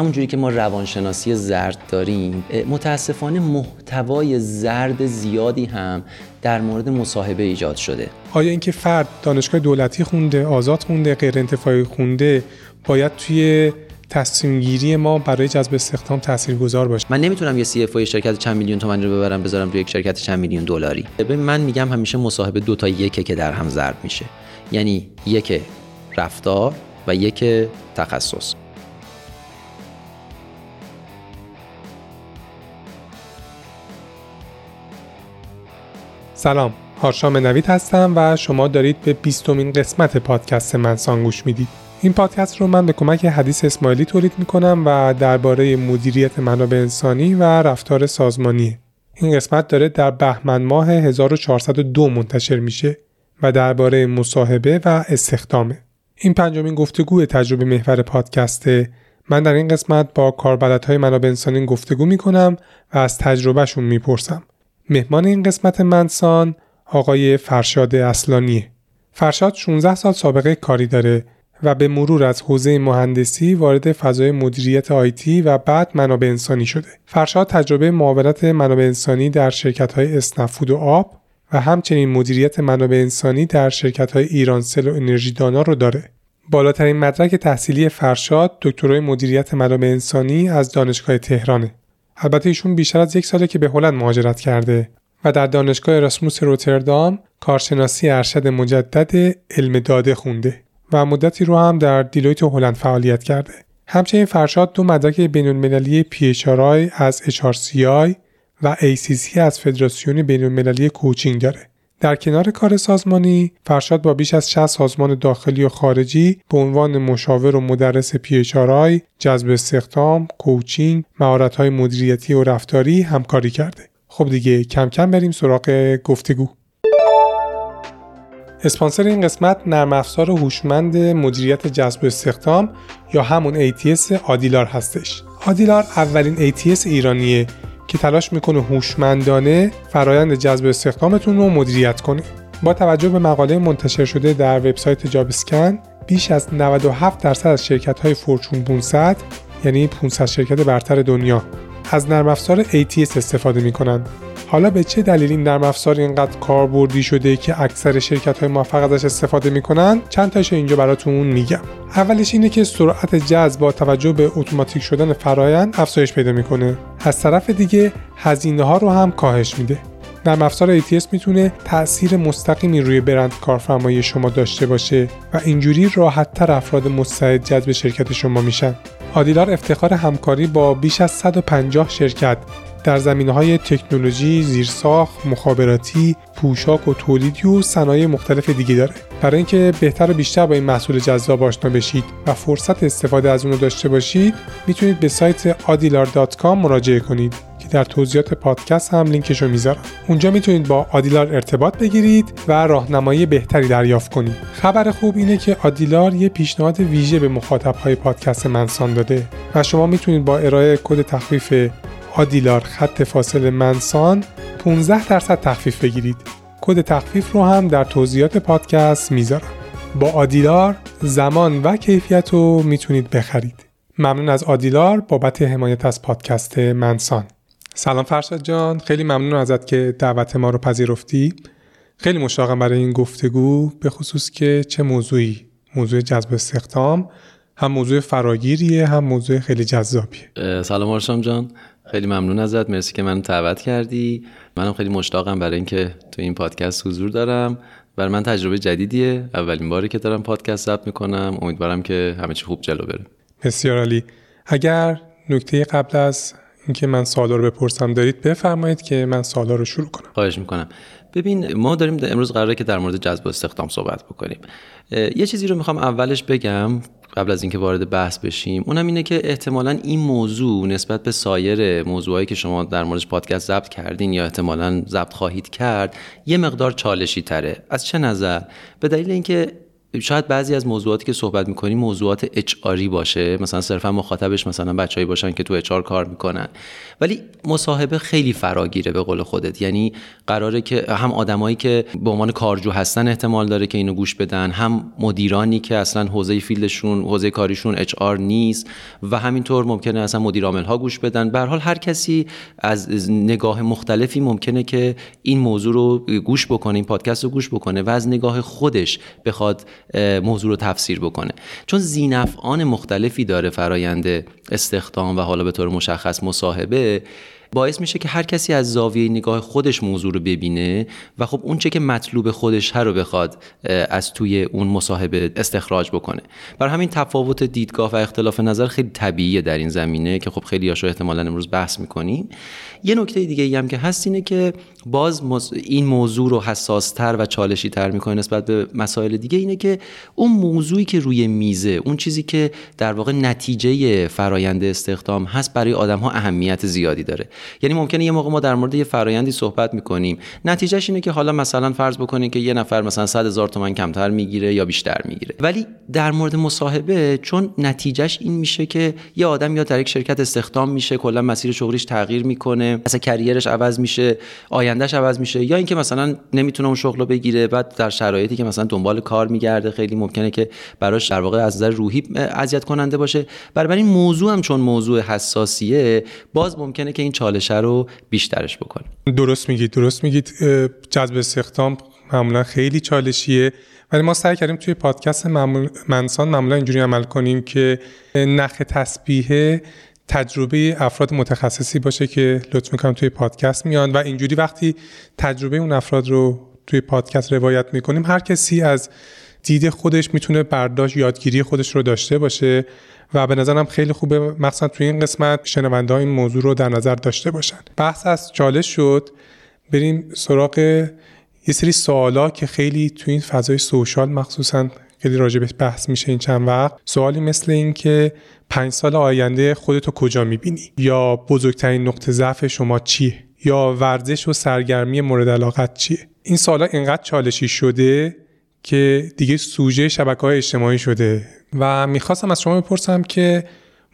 همونجوری که ما روانشناسی زرد داریم متاسفانه محتوای زرد زیادی هم در مورد مصاحبه ایجاد شده. آیا اینکه فرد دانشگاه دولتی خونده آزاد خونده غیر انتفاعی خونده باید توی تصمیم گیری ما برای جذب استخدام تاثیرگذار باشه؟ من نمی‌تونم یه سی اف شرکت چند میلیون تومانی رو ببرم بذارم روی یک شرکت چند میلیون دلاری. ببین من میگم همیشه مصاحبه دو تا یکه که در هم ضرب میشه. یعنی یک رفتار و یک تخصص. سلام هارشام نوید هستم و شما دارید به بیستمین قسمت پادکست منسان گوش می‌دید. این پادکست رو من به کمک حدیث اسماعیلی تولید می‌کنم و درباره مدیریت منابع انسانی و رفتار سازمانی. این قسمت داره در بهمن ماه 1402 منتشر میشه و درباره مصاحبه و استخدامه. این پنجمین گفتگو تجربه محور پادکسته من در این قسمت با کاربلدهای منابع انسانی گفتگو می‌کنم و از تجربهشون می‌پرسم. مهمان این قسمت منسان آقای فرشاد اصلانیه فرشاد 16 سال سابقه کاری داره و به مرور از حوزه مهندسی وارد فضای مدیریت آیتی و بعد منابع انسانی شده. فرشاد تجربه معاونت منابع انسانی در شرکت های اسنفود و آب و همچنین مدیریت منابع انسانی در شرکت های ایرانسل و انرژی دانا رو داره. بالاترین مدرک تحصیلی فرشاد دکترای مدیریت منابع انسانی از دانشگاه تهرانه. البته ایشون بیشتر از یک ساله که به هلند مهاجرت کرده و در دانشگاه راسموس روتردام کارشناسی ارشد مجدد علم داده خونده. و مدتی رو هم در دیلویت هلند فعالیت کرده. همچنین فرشاد دو مدرک بین المللی PHRI از HRCI و ACC از فدراسیون بین المللی کوچینگ داره. در کنار کار سازمانی، فرشاد با بیش از 60 سازمان داخلی و خارجی به عنوان مشاور و مدرس PHRI، جذب استخدام، کوچینگ، مهارت‌های مدیریتی و رفتاری همکاری کرده. خب دیگه کم کم بریم سراغ گفتگو. اسپانسر این قسمت نرم افزار هوشمند مدیریت جذب استخدام یا همون ATS آدیلار هستش. آدیلار اولین ATS ایرانیه که تلاش می‌کنه هوشمندانه فرایند جذب استخدامتون رو مدیریت کنه. با توجه به مقاله منتشر شده در وبسایت جابسکن بیش از 97 درصد از شرکت های فورچون 500 یعنی 500 شرکت برتر دنیا از نرم افزار ATS استفاده می‌کنند حالا به چه دلیل این نرم افزار اینقدر کاربردی شده که اکثر شرکت های موفق ازش استفاده می‌کنن؟ چند تاشو اینجا براتون میگم. اولش اینه که سرعت جذب با توجه به اتوماتیک شدن فرایند افزایش پیدا می‌کنه. از طرف دیگه هزینه ها رو هم کاهش میده. نرم افزار ATS می‌تونه تاثیر مستقیمی روی برند کارفرمایی شما داشته باشه و اینجوری راحت تر افراد مستعد جذب شرکت شما میشن. آدیلار افتخار همکاری با بیش از 150 شرکت در زمینه های تکنولوژی، زیرساخت، مخابراتی، پوشاک و تولیدی و صنایع مختلف دیگه داره. برای اینکه بهتر و بیشتر با این محصول جذاب آشنا بشید و فرصت استفاده از اون رو داشته باشید، می‌تونید به سایت adilar.com مراجعه کنید که در توضیحات پادکست هم لینکش رو می‌ذارم. اونجا می‌تونید با آدیلار ارتباط بگیرید و راهنمایی بهتری دریافت کنید. خبر خوب اینه که آدیلار یه پیشنهاد ویژه به مخاطبهای پادکست منسان داده و شما می‌تونید با ارائه کد تخفیف آدیلار خط فاصله منسان 15 درصد تخفیف بگیرید. کد تخفیف رو هم در توضیحات پادکست می‌ذارم. با آدیلار زمان و کیفیت رو می‌تونید بخرید. ممنون از آدیلار بابت حمایت از پادکست منسان. سلام فرشاد جان. خیلی ممنون ازت که دعوت ما رو پذیرفتی. خیلی مشتاقم برای این گفتگو به خصوص که چه موضوعی؟ موضوع جذب استخدام هم موضوع فراگیریه هم موضوع خیلی جذابیه. سلام آرشام جان. خیلی ممنون ازت. مرسی که منو دعوت کردی. منم خیلی مشتاقم برای اینکه تو این پادکست حضور دارم. برای من تجربه جدیدیه. اولین باری که دارم پادکست ضبط می‌کنم. امیدوارم که همه چی خوب جلو بره. بسیار عالی. اگر نکته قبل از اینکه من سوالا رو بپرسم دارید بفرمایید که من سوالا رو شروع کنم. خواهش می‌کنم. ببین ما داریم امروز قراره که در مورد جذب استخدام صحبت بکنیم. یه چیزی رو می‌خوام اولش بگم. قبل از اینکه وارد بحث بشیم اونم اینه که احتمالا این موضوع نسبت به سایر موضوعایی که شما در موردش پادکست ضبط کردین یا احتمالا ضبط خواهید کرد یه مقدار چالشی تره از چه نظر؟ به دلیل اینکه شاید بعضی از موضوعاتی که صحبت می‌کنیم موضوعات اچ باشه. مثلا صرفا مخاطبش مثلا بچههایی باشن که تو اچ کار می‌کنن. ولی مصاحبه خیلی فراگیره به قول خودت. یعنی قراره که هم آدمایی که به عنوان کارجو هستن احتمال داره که اینو گوش بدن هم مدیرانی که اصلا حوزه فیلدشون حوزه کاریشون اچ نیست و همینطور ممکنه اصلا مدیر عامل ها گوش بدن. به حال هر کسی از نگاه مختلفی ممکنه که این موضوع رو گوش بکنه این پادکست رو گوش بکنه و از نگاه خودش بخواد موضوع رو تفسیر بکنه. چون زینفعان مختلفی داره فرایند استخدام و حالا به طور مشخص مصاحبه. باعث میشه که هر کسی از زاویه نگاه خودش موضوع رو ببینه و خب اون چه که مطلوب خودش رو بخواد از توی اون مصاحبه استخراج بکنه. برای همین تفاوت دیدگاه و اختلاف نظر خیلی طبیعیه در این زمینه که خب خیلی هاشو احتمالا امروز بحث می‌کنیم یه نکته دیگه ای هم که هست اینه که باز این موضوع رو حساستر و چالشی تر می‌کنه نسبت به مسائل دیگه اینه که اون موضوعی که روی میزه اون چیزی که در واقع نتیجه فرایند استخدام هست برای آدم ها اهمیت زیادی داره. یعنی ممکنه یه موقع ما در مورد یه فرایندی صحبت می‌کنیم. نتیجهش اینه که حالا مثلا فرض بکنیم که یه نفر مثلا 100 هزار تومن کمتر می‌گیره یا بیشتر می‌گیره. ولی در مورد مصاحبه چون نتیجهش این میشه که یه آدم یا در یک شرکت استخدام میشه کلا مسیر شغلیش تغییر می‌کنه مثلا کریرش عوض میشه آیندهش عوض میشه یا اینکه مثلا نمی‌تونه اون شغل رو بگیره بعد در شرایطی که مثلا دنبال کار میگرده خیلی ممکنه که براش در واقع از نظر روحی اذیت کننده باشه. برای این موضوع هم چون موضوع حساسیه باز ممکنه که این چالشه رو بیشترش بکنه درست میگید درست میگید جذب استخدام معمولا خیلی چالشیه. ولی ما سعی کردیم توی پادکست معمول منسان معمولا اینجوری عمل کنیم که نخ تسبیحه تجربه افراد متخصصی باشه که لطف می‌کنم توی پادکست میان. و اینجوری وقتی تجربه اون افراد رو توی پادکست روایت می‌کنیم هر کسی از دید خودش می‌تونه برداشت یادگیری خودش رو داشته باشه و به نظرم خیلی خوبه. مخصوصا توی این قسمت شنونده این موضوع رو در نظر داشته باشن. بحث از چالش شد. بریم سراغ یه سری سوالا که خیلی توی این فضای سوشال مخصوصا خیلی راجبش بحث میشه این چند وقت. سوالی مثل این که پنج سال آینده خودتو کجا می‌بینی؟ یا بزرگترین نقطه ضعف شما چیه؟ یا ورزش و سرگرمی مورد علاقت چیه؟ این سوالا اینقدر چالشی شده که دیگه سوژه شبکه های اجتماعی شده و می‌خواستم از شما بپرسم که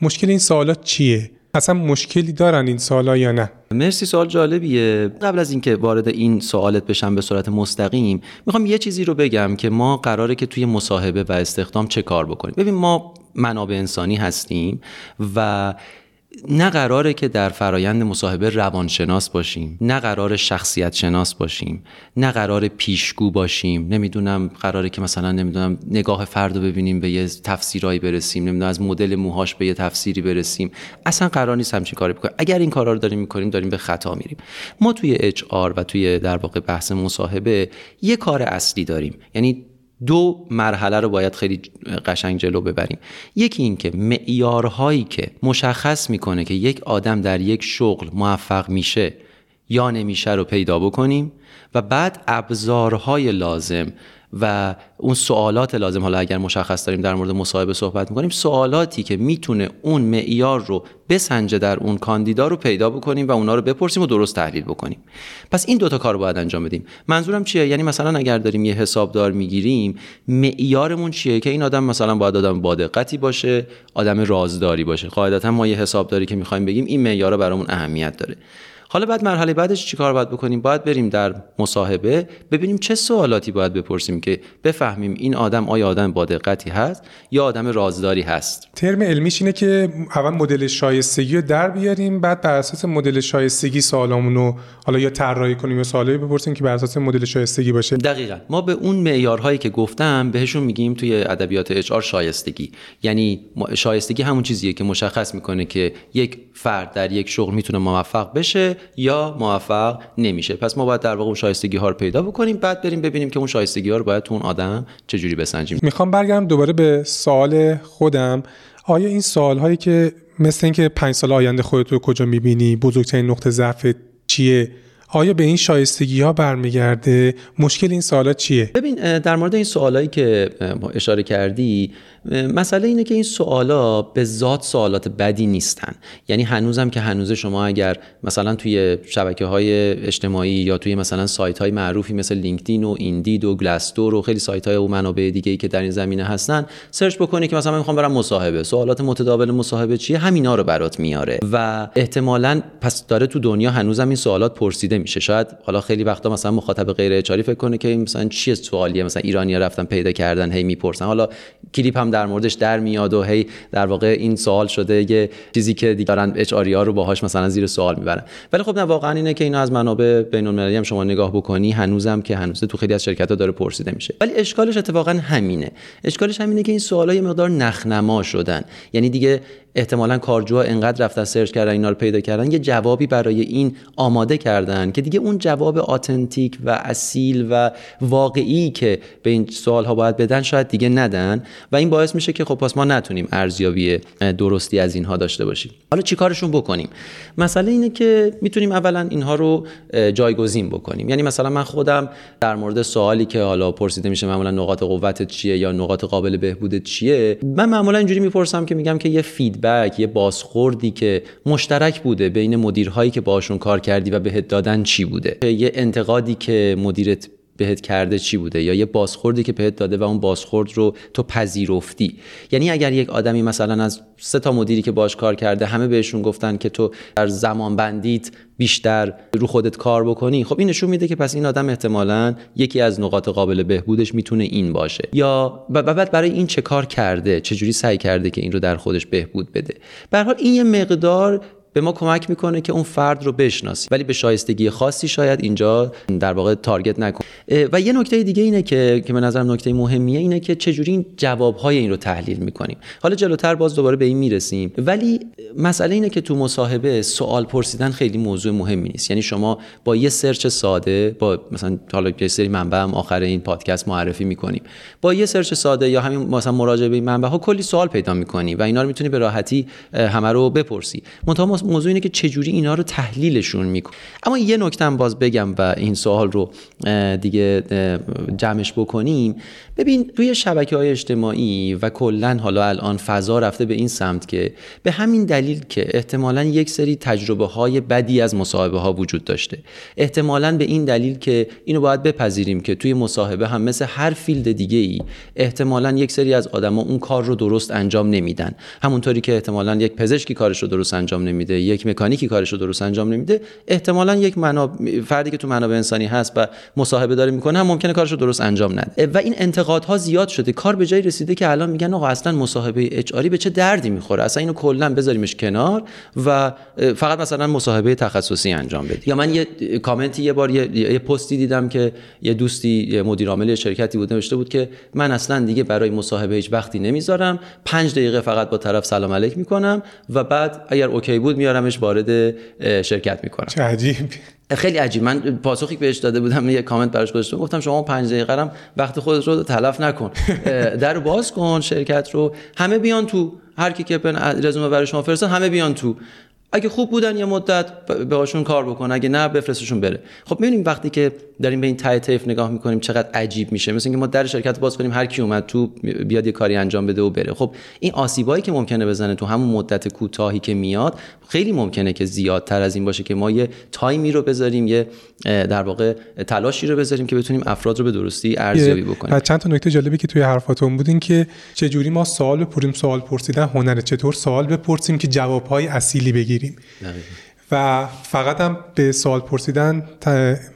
مشکل این سوالات چیه؟ اصلا مشکلی دارن این سوالا یا نه؟ مرسی سوال جالبیه. قبل از اینکه وارد این سوالت بشم به صورت مستقیم می‌خوام یه چیزی رو بگم که ما قراره که توی مصاحبه و استخدام چه کار بکنیم. ببین ما منابع انسانی هستیم و نه قراره که در فرایند مصاحبه روانشناس باشیم نه قرار شخصیت شناس باشیم نه قرار پیشگو باشیم. نمی‌دونم قراره که مثلا نمی‌دونم نگاه فرد رو ببینیم به یه تفسیرایی برسیم نمی‌دونم از مدل موهاش به یه تفسیری برسیم. اصلا قرار نیست همچین کاری بکنیم. اگر این کارا رو داریم می‌کنیم داریم به خطا میریم. ما توی اچ و توی در واقع بحث مصاحبه یه کار اصلی داریم. یعنی دو مرحله رو باید خیلی قشنگ جلو ببریم. یکی این که معیارهایی که مشخص می‌کنه که یک آدم در یک شغل موفق میشه یا نمیشه رو پیدا بکنیم و بعد ابزارهای لازم و اون سوالات لازم. حالا اگر مشخص داریم در مورد مصاحبه صحبت می‌کنیم سوالاتی که می‌تونه اون معیار رو بسنجه در اون کاندیدا رو پیدا بکنیم و اونا رو بپرسیم و درست تحلیل بکنیم. پس این دوتا کار رو باید انجام بدیم. منظورم چیه؟ یعنی مثلا اگر داریم یه حسابدار می‌گیریم معیارمون چیه؟ که این آدم مثلا باید آدم با دقتی باشه آدم رازداری باشه. قاعدتا ما یه حسابداری که می‌خوایم بگیم این معیار برامون اهمیت داره. حالا بعد مرحله بعدش چیکار باید بکنیم؟ باید بریم در مصاحبه ببینیم چه سوالاتی باید بپرسیم که بفهمیم این آدم آیا آدم با دقتی هست یا آدم رازداری هست. ترم علمیش اینه که اول مدل شایستگی رو در بیاریم بعد بر اساس مدل شایستگی سوالامون رو حالا یا طراحی کنیم یا سوالی بپرسیم که بر اساس مدل شایستگی باشه. دقیقا. ما به اون معیارهایی که گفتم بهشون میگیم توی ادبیات اچ شایستگی. یعنی شایستگی همون چیزیه که مشخص می‌کنه که یک فرد در یک شغل می‌تونه موفق بشه یا موفق نمیشه. پس ما باید در واقع اون شایستگی ها رو پیدا بکنیم بعد بریم ببینیم که اون شایستگی ها رو باید تو اون آدم چجوری بسنجیم. می‌خوام برگردم دوباره به سوال خودم. آیا این سوال هایی که مثل اینکه پنج سال آینده خودت رو کجا می‌بینی بزرگترین نقطه ضعف چیه؟ آیا به این شایستگی ها برمیگرده؟ مشکل این سوالا چیه؟ ببین در مورد این سوالایی که اشاره کردی مسئله اینه که این سوالا به ذات سوالات بدی نیستن. یعنی هنوزم که هنوز شما اگر مثلا توی شبکه های اجتماعی یا توی مثلا سایت های معروفی مثل لینکدین و ایندید و گلستور و خیلی سایت های و منابع دیگه ای که در این زمینه هستن سرچ بکنی که مثلا من می‌خوام برم مصاحبه. سوالات متداول مصاحبه چیه؟ همینا رو برات میاره. و احتمالا پس داره تو دنیا هنوزم این سوالات پرسیده میشه. شاید حالا خیلی وقتا مثلا مخاطب غیر اچاری فکر کنه که مثلا چیه سوالیه؟ مثلا ایرانیا رفتن پیدا کردن هی می‌پرسن. حالا کلیپ هم در موردش در میاد و هی در واقع این سوال شده یه چیزی که دیگه دارن اچ ها رو باهاش مثلا زیر سوال می‌برن. ولی خب نه واقعا اینه که اینا از منابع بین المللی هم شما نگاه بکنی هنوزم که هنوز تو خیلی از شرکت ها داره پرسیده میشه. ولی اشکالش اتفاقا همینه. اشکالش همینه که این سوالا یه مقدار نخنما شدن. یعنی دیگه احتمالا کارجوها انقدر رفتن سرچ کردن اینا رو پیدا کردن یه جوابی برای این آماده کردن که دیگه اون جواب آتنتیک و اصیل و واقعی که به این سوال ها باید بدن شاید دیگه ندن. و این باعث میشه که خب پس ما نتونیم ارزیابی درستی از اینها داشته باشیم. حالا چیکارشون بکنیم؟ مسئله اینه که می‌تونیم اولا اینها رو جایگزین بکنیم. یعنی مثلا من خودم در مورد سوالی که حالا پرسیده میشه معمولا نقاط قوتت چیه یا نقاط قابل بهبودت چیه من معمولا اینجوری می‌پرسم که میگم که یه فیدبک یه بازخوردی که مشترک بوده بین مدیرهایی که باشون کار کردی و بهت دادن چی بوده؟ یه انتقادی که مدیرت بهت کرده چی بوده یا یه بازخوردی که بهت داده و اون بازخورد رو تو پذیرفتی. یعنی اگر یک آدمی مثلا از سه تا مدیری که باش کار کرده همه بهشون گفتن که تو در زمان بندیت بیشتر رو خودت کار بکنی خب این نشون میده که پس این آدم احتمالا یکی از نقاط قابل بهبودش می‌تونه این باشه. یا بعد برای این چه کار کرده چه جوری سعی کرده که این رو در خودش بهبود بده. به حال این یه مقدار به ما کمک می‌کنه که اون فرد رو بشناسیم. ولی به شایستگی خاصی شاید اینجا در واقع target نکن. و یه نکته دیگه اینه که که به نظرم نکته مهمیه اینه که چجوری این جوابهای این رو تحلیل می‌کنیم. حالا جلوتر باز دوباره به این می‌رسیم. ولی مسئله اینه که تو مصاحبه سوال پرسیدن خیلی موضوع مهمی نیست. یعنی شما با یه search ساده با مثلا حالا یه سری منبع هم آخر این پادکست معرفی می‌کنیم. با یه search ساده یا همین مثلا مراجعه به این منبع ها کلی سوال پیدا می‌کنی و اینا رو می‌تونی به راحتی همه رو بپرسی. موضوع اینه که چجوری اینا رو تحلیلشون میکن اما یه نکته باز بگم و این سوال رو دیگه جمعش بکنیم. ببین توی شبکه های اجتماعی و کلا حالا الان فضا رفته به این سمت که به همین دلیل که احتمالا یک سری تجربه های بدی از مصاحبه ها وجود داشته. احتمالا به این دلیل که اینو باید بپذیریم که توی مصاحبه هم مثل هر فیلد دیگه ای احتمالا یک سری از آدما اون کار رو درست انجام نمیدن. همونطوری که احتمالا یک پزشکی کارش رو درست انجام نمیده یک مکانیکی کارش رو درست انجام نمیده احتمالا یک مناب... فردی که تو منابع انسانی هست و مصاحبه داره می‌کنه هم ممکنه کارش رو درست انجام نده. و این انتقادها زیاد شده. کار به جایی رسیده که الان میگن آقا اصلا مصاحبه اچ به چه دردی می‌خوره؟ اصلا اینو کلا بذاریمش کنار و فقط مثلا مصاحبه تخصصی انجام بدی یا من یه کامنتی یه بار یه, یه پستی دیدم که یه دوستی یه مدیر عامل شرکتی بود نوشته بود که من اصلا دیگه برای مصاحبه هیچ وقتی نمی‌ذارم. پنج دقیقه فقط با طرف سلام علیک می‌کنم و بعد اگر اوکی بود میارمش وارد شرکت می‌کنم. چه عجیب. خیلی عجیب. من پاسخی بهش داده بودم یه کامنت براش گذاشتم. گفتم شما پنج دقیقه هم وقت خودت رو تلف نکن. در باز کن شرکت رو. همه بیان تو. هر کی که رزومه برای شما فرستن همه بیان تو. اگه خوب بودن یه مدت بهشون کار بکن. اگه نه بفرستشون بره. خب می‌بینیم وقتی که داریم به این تای تیف نگاه می‌کنیم چقدر عجیب میشه. مثل اینکه ما در شرکت باز کنیم هر کی اومد تو بیاد یه کاری انجام بده و بره. خب این آسیبایی که ممکنه بزنه تو همون مدت کوتاهی که میاد خیلی ممکنه که زیادتر از این باشه که ما یه تایمی رو بذاریم یه در واقع تلاشی رو بذاریم که بتونیم افراد رو به درستی ارزیابی بکنیم. چند تا نکته جالبی که توی حرفاتون بود این که چه جوری ما سوال بپرسیم سوال پرسیدن هنره چطور سوال بپرسیم که جوابهای اصیلی بگیریم. و فقط هم به سوال پرسیدن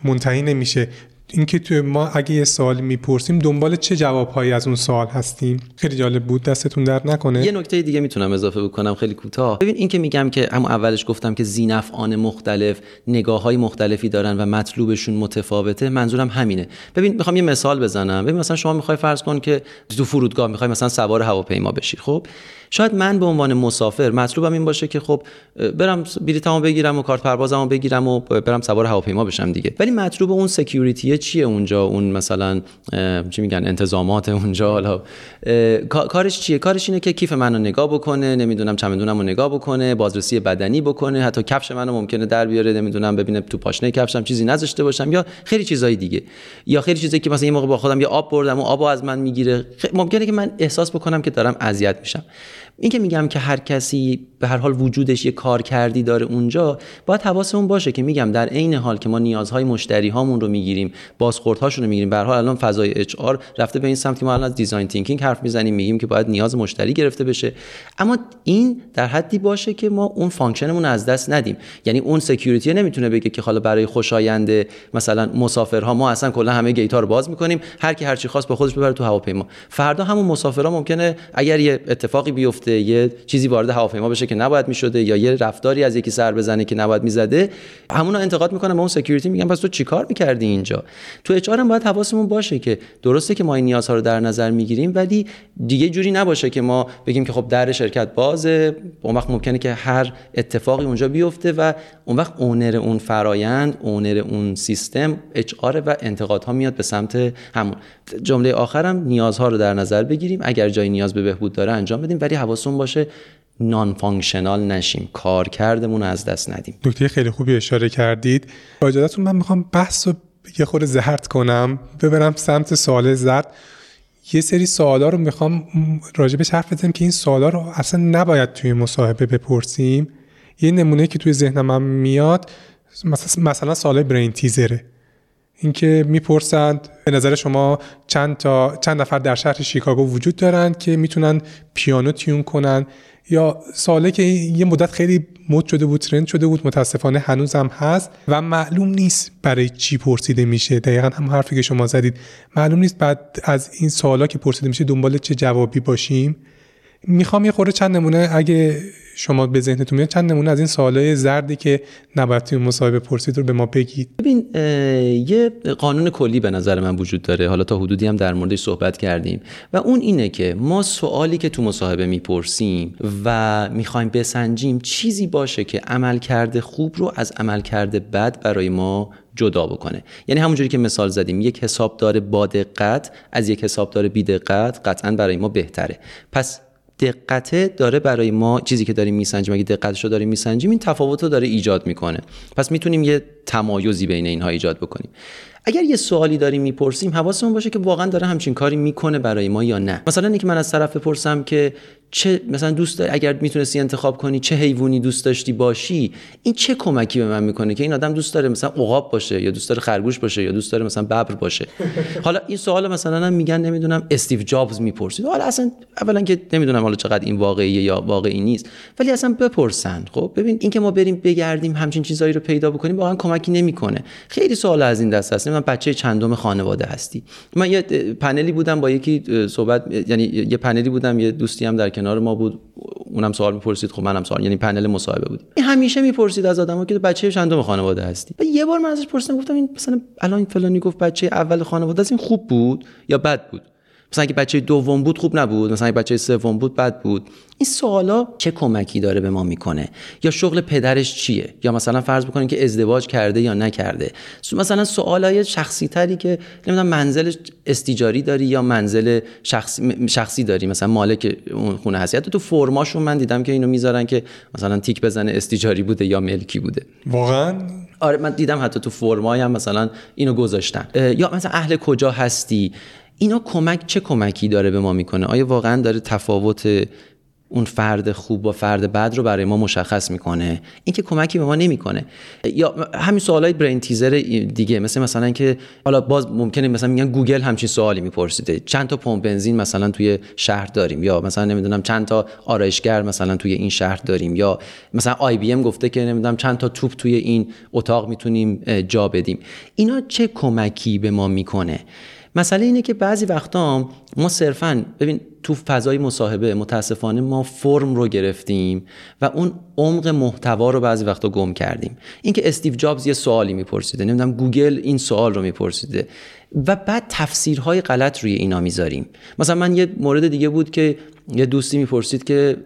منتهی نمیشه. اینکه تو ما اگه یه سوال می‌پرسیم دنبال چه جوابهایی از اون سوال هستیم؟ خیلی جالب بود دستتون درد نکنه. یه نکته دیگه می‌تونم اضافه بکنم خیلی کوتاه. ببین اینکه میگم که هم اولش گفتم که زینفعان مختلف نگاه های مختلفی دارن و مطلوبشون متفاوته منظورم همینه. ببین می‌خوام یه مثال بزنم. ببین مثلا شما می‌خوای فرض کن که تو فرودگاه می‌خوای مثلا سوار هواپیما بشی خب؟ شاید من به عنوان مسافر مطلوبم این باشه که خب برم بلیطمو بگیرم و کارت پروازمو بگیرم و برم سوار هواپیما بشم دیگه. ولی مطلوب اون سکیوریتی چیه اونجا؟ اون مثلا چی میگن انتظامات اونجا؟ حالا کارش چیه؟ کارش اینه که کیف منو نگاه بکنه نمی‌دونم چمدونمو نگاه بکنه بازرسی بدنی بکنه حتی کفش منو ممکنه در بیاره نمی‌دونم ببینه تو پاشنه کفشم چیزی نذاشته باشم یا خیلی چیزای دیگه. یا خیلی چیزایی که مثلا یه موقع با خودم یه آب بردم و آبو از من می‌گیره. ممکنه که من احساس بکنم که دارم اذیت میشم. این که میگم که هر کسی به هر حال وجودش یه کار کردی داره اونجا باید حواسمون باشه که میگم در عین حال که ما نیازهای مشتری هامون رو می‌گیریم بازخوردهاشون رو می‌گیریم. به هر حال الان فضای HR رفته به این سمت ما الان از design thinking حرف می‌زنیم میگیم که باید نیاز مشتری گرفته بشه. اما این در حدی باشه که ما اون function مون از دست ندیم. یعنی اون security نمی‌تونه بگه که حالا برای خوشایند مثلا مسافرها ما اصلا کلا همه gate رو باز می‌کنیم هر کی هر چی خواست با خودش ببره تو هواپیما. فردا همون مسافرها ممکنه اگر یه اتفاقی بیفته یه چیزی وارد هواپیما بشه که نباید می‌شده یا یه رفتاری از یکی سر بزنه که نباید می‌زده. همون انتقاد می‌کنن به اون security میگن پس تو چیکار می‌کردی اینجا؟ تو HR هم باید حواسمون باشه که درسته که ما این نیازها رو در نظر می‌گیریم ولی دیگه جوری نباشه که ما بگیم که خب در شرکت بازه. اون وقت ممکنه که هر اتفاقی اونجا بیفته و اون وقت اونر اون فرایند اونر اون سیستم HR و انتقادها میاد به سمت همون. جمله آخرم نیازها رو در نظر بگیریم. اگر جای نیاز به بهبود داره انجام بدیم ولی حواسمون باشه non-functional نشیم. کار کردمون از دست ندیم. نکته خیلی خوبی اشاره کردید. با اجازهتون من می‌خوام بحث رو یه خورده زردش کنم ببرم سمت سوال زرد. یه سری سوالا رو می‌خوام راجبش حرف بزنم که این سوالا رو اصلا نباید توی مصاحبه بپرسیم. یه نمونه که توی ذهنم میاد مثلا سوال برین تیزره. اینکه می‌پرسند به نظر شما چند تا چند نفر در شهر شیکاگو وجود دارند که می‌تونن پیانو تیون کنن؟ یا ساله که یه مدت خیلی مد شده بود ترند شده بود متاسفانه هنوزم هست و معلوم نیست برای چی پرسیده میشه. دقیقا هم حرفی که شما زدید. معلوم نیست بعد از این سوالا که پرسیده میشه دنبال چه جوابی باشیم. می‌خوام یه خورده چند نمونه اگه شما به ذهنتون میاد چند نمونه از این سوالای زردی که نباید توی مصاحبه پرسید رو به ما بگید؟ ببین یه قانون کلی به نظر من وجود داره. حالا تا حدودی هم در موردش صحبت کردیم. و اون اینه که ما سوالی که تو مصاحبه می‌پرسیم و می‌خوایم بسنجیم چیزی باشه که عمل کرده خوب رو از عمل کرده بد برای ما جدا بکنه. یعنی همونجوری که مثال زدیم یک حسابدار با دقت از یک حسابدار بی دقت قطعا برای ما بهتره. پس دقته داره برای ما چیزی که داریم میسنجیم. اگه دقتش رو داریم میسنجیم این تفاوت رو داره ایجاد می‌کنه. پس می‌تونیم یه تمایزی بین اینها ایجاد بکنیم. اگر یه سوالی داریم می‌پرسیم حواسمون باشه که واقعا داره همچین کاری می‌کنه برای ما یا نه. مثلا اینکه من از طرف بپرسم که چه مثلا دوست اگر می‌تونستی انتخاب کنی چه حیوانی دوست داشتی باشی این چه کمکی به من می‌کنه که این آدم دوست داره مثلا عقاب باشه یا دوست داره خرگوش باشه یا دوست داره مثلا ببر باشه؟ حالا این سوال مثلا هم میگن نمی‌دونم استیو جابز می‌پرسید. حالا اصلا اولا که نمی‌دونم حالا چقدر این واقعیه یا واقعی نیست ولی اصلا بپرسن. خب ببین اینکه ما بریم بگردیم همچین چیزایی رو پیدا بکنیم واقعا کمکی نمی‌کنه. خیلی سوال از این دست هست. من بچه چندم خانواده هستی. من یه پنلی بودم با یکی صحبت یعنی یه پنلی بودم یه دوستی هم در کنار ما بود. اونم سوال می‌پرسید خب منم سوال یعنی پنل مصاحبه بود. این همیشه می‌پرسید از آدما که بچه چندم خانواده هستی؟ و یه بار من ازش پرسیدم گفتم این مثلا الان فلانی گفت بچه اول خانواده است این خوب بود یا بد بود؟ مثلا اگه بچه دوم بود خوب نبود مثلا اگه بچه سوم بود بد بود. این سوالا چه کمکی داره به ما می‌کنه؟ یا شغل پدرش چیه؟ یا مثلا فرض بکنیم که ازدواج کرده یا نکرده. مثلا سوالای شخصی تری که نمی‌دونم منزل استیجاری داری یا منزل شخصی, شخصی داری؟ مثلا مالک اون خونه هستی تو فرماشون من دیدم که اینو می‌ذارن که مثلا تیک بزنه استیجاری بوده یا ملکی بوده. واقعا؟ آره من دیدم حتی تو فرمای هم مثلا اینو گذاشتن. یا مثلا اهل کجا هستی؟ اینا کمک چه کمکی داره به ما می‌کنه؟ آیا واقعا داره تفاوت اون فرد خوب با فرد بد رو برای ما مشخص می‌کنه؟ این که کمکی به ما نمی‌کنه. یا همین سوالای brain teaser دیگه مثل مثلا اینکه حالا باز ممکنه مثلا میگن گوگل همچین سوالی میپرسیده. چند تا پمپ بنزین مثلا توی شهر داریم؟ یا مثلا نمی‌دونم چند تا آرایشگر مثلا توی این شهر داریم؟ یا مثلا IBM گفته که نمی‌دونم چند تا توپ توی این اتاق می‌تونیم جا بدیم. اینا چه کمکی به ما می‌کنه؟ مسئله اینه که بعضی وقتا ما صرفا ببین تو فضای مصاحبه متاسفانه ما فرم رو گرفتیم و اون عمق محتوا رو بعضی وقتا گم کردیم. اینکه استیو جابز یه سوالی میپرسیده نمی‌دونم گوگل این سوال رو میپرسیده. و بعد تفسیرهای غلط روی اینا می‌ذاریم. مثلا من یه مورد دیگه بود که یه دوستی می‌پرسید که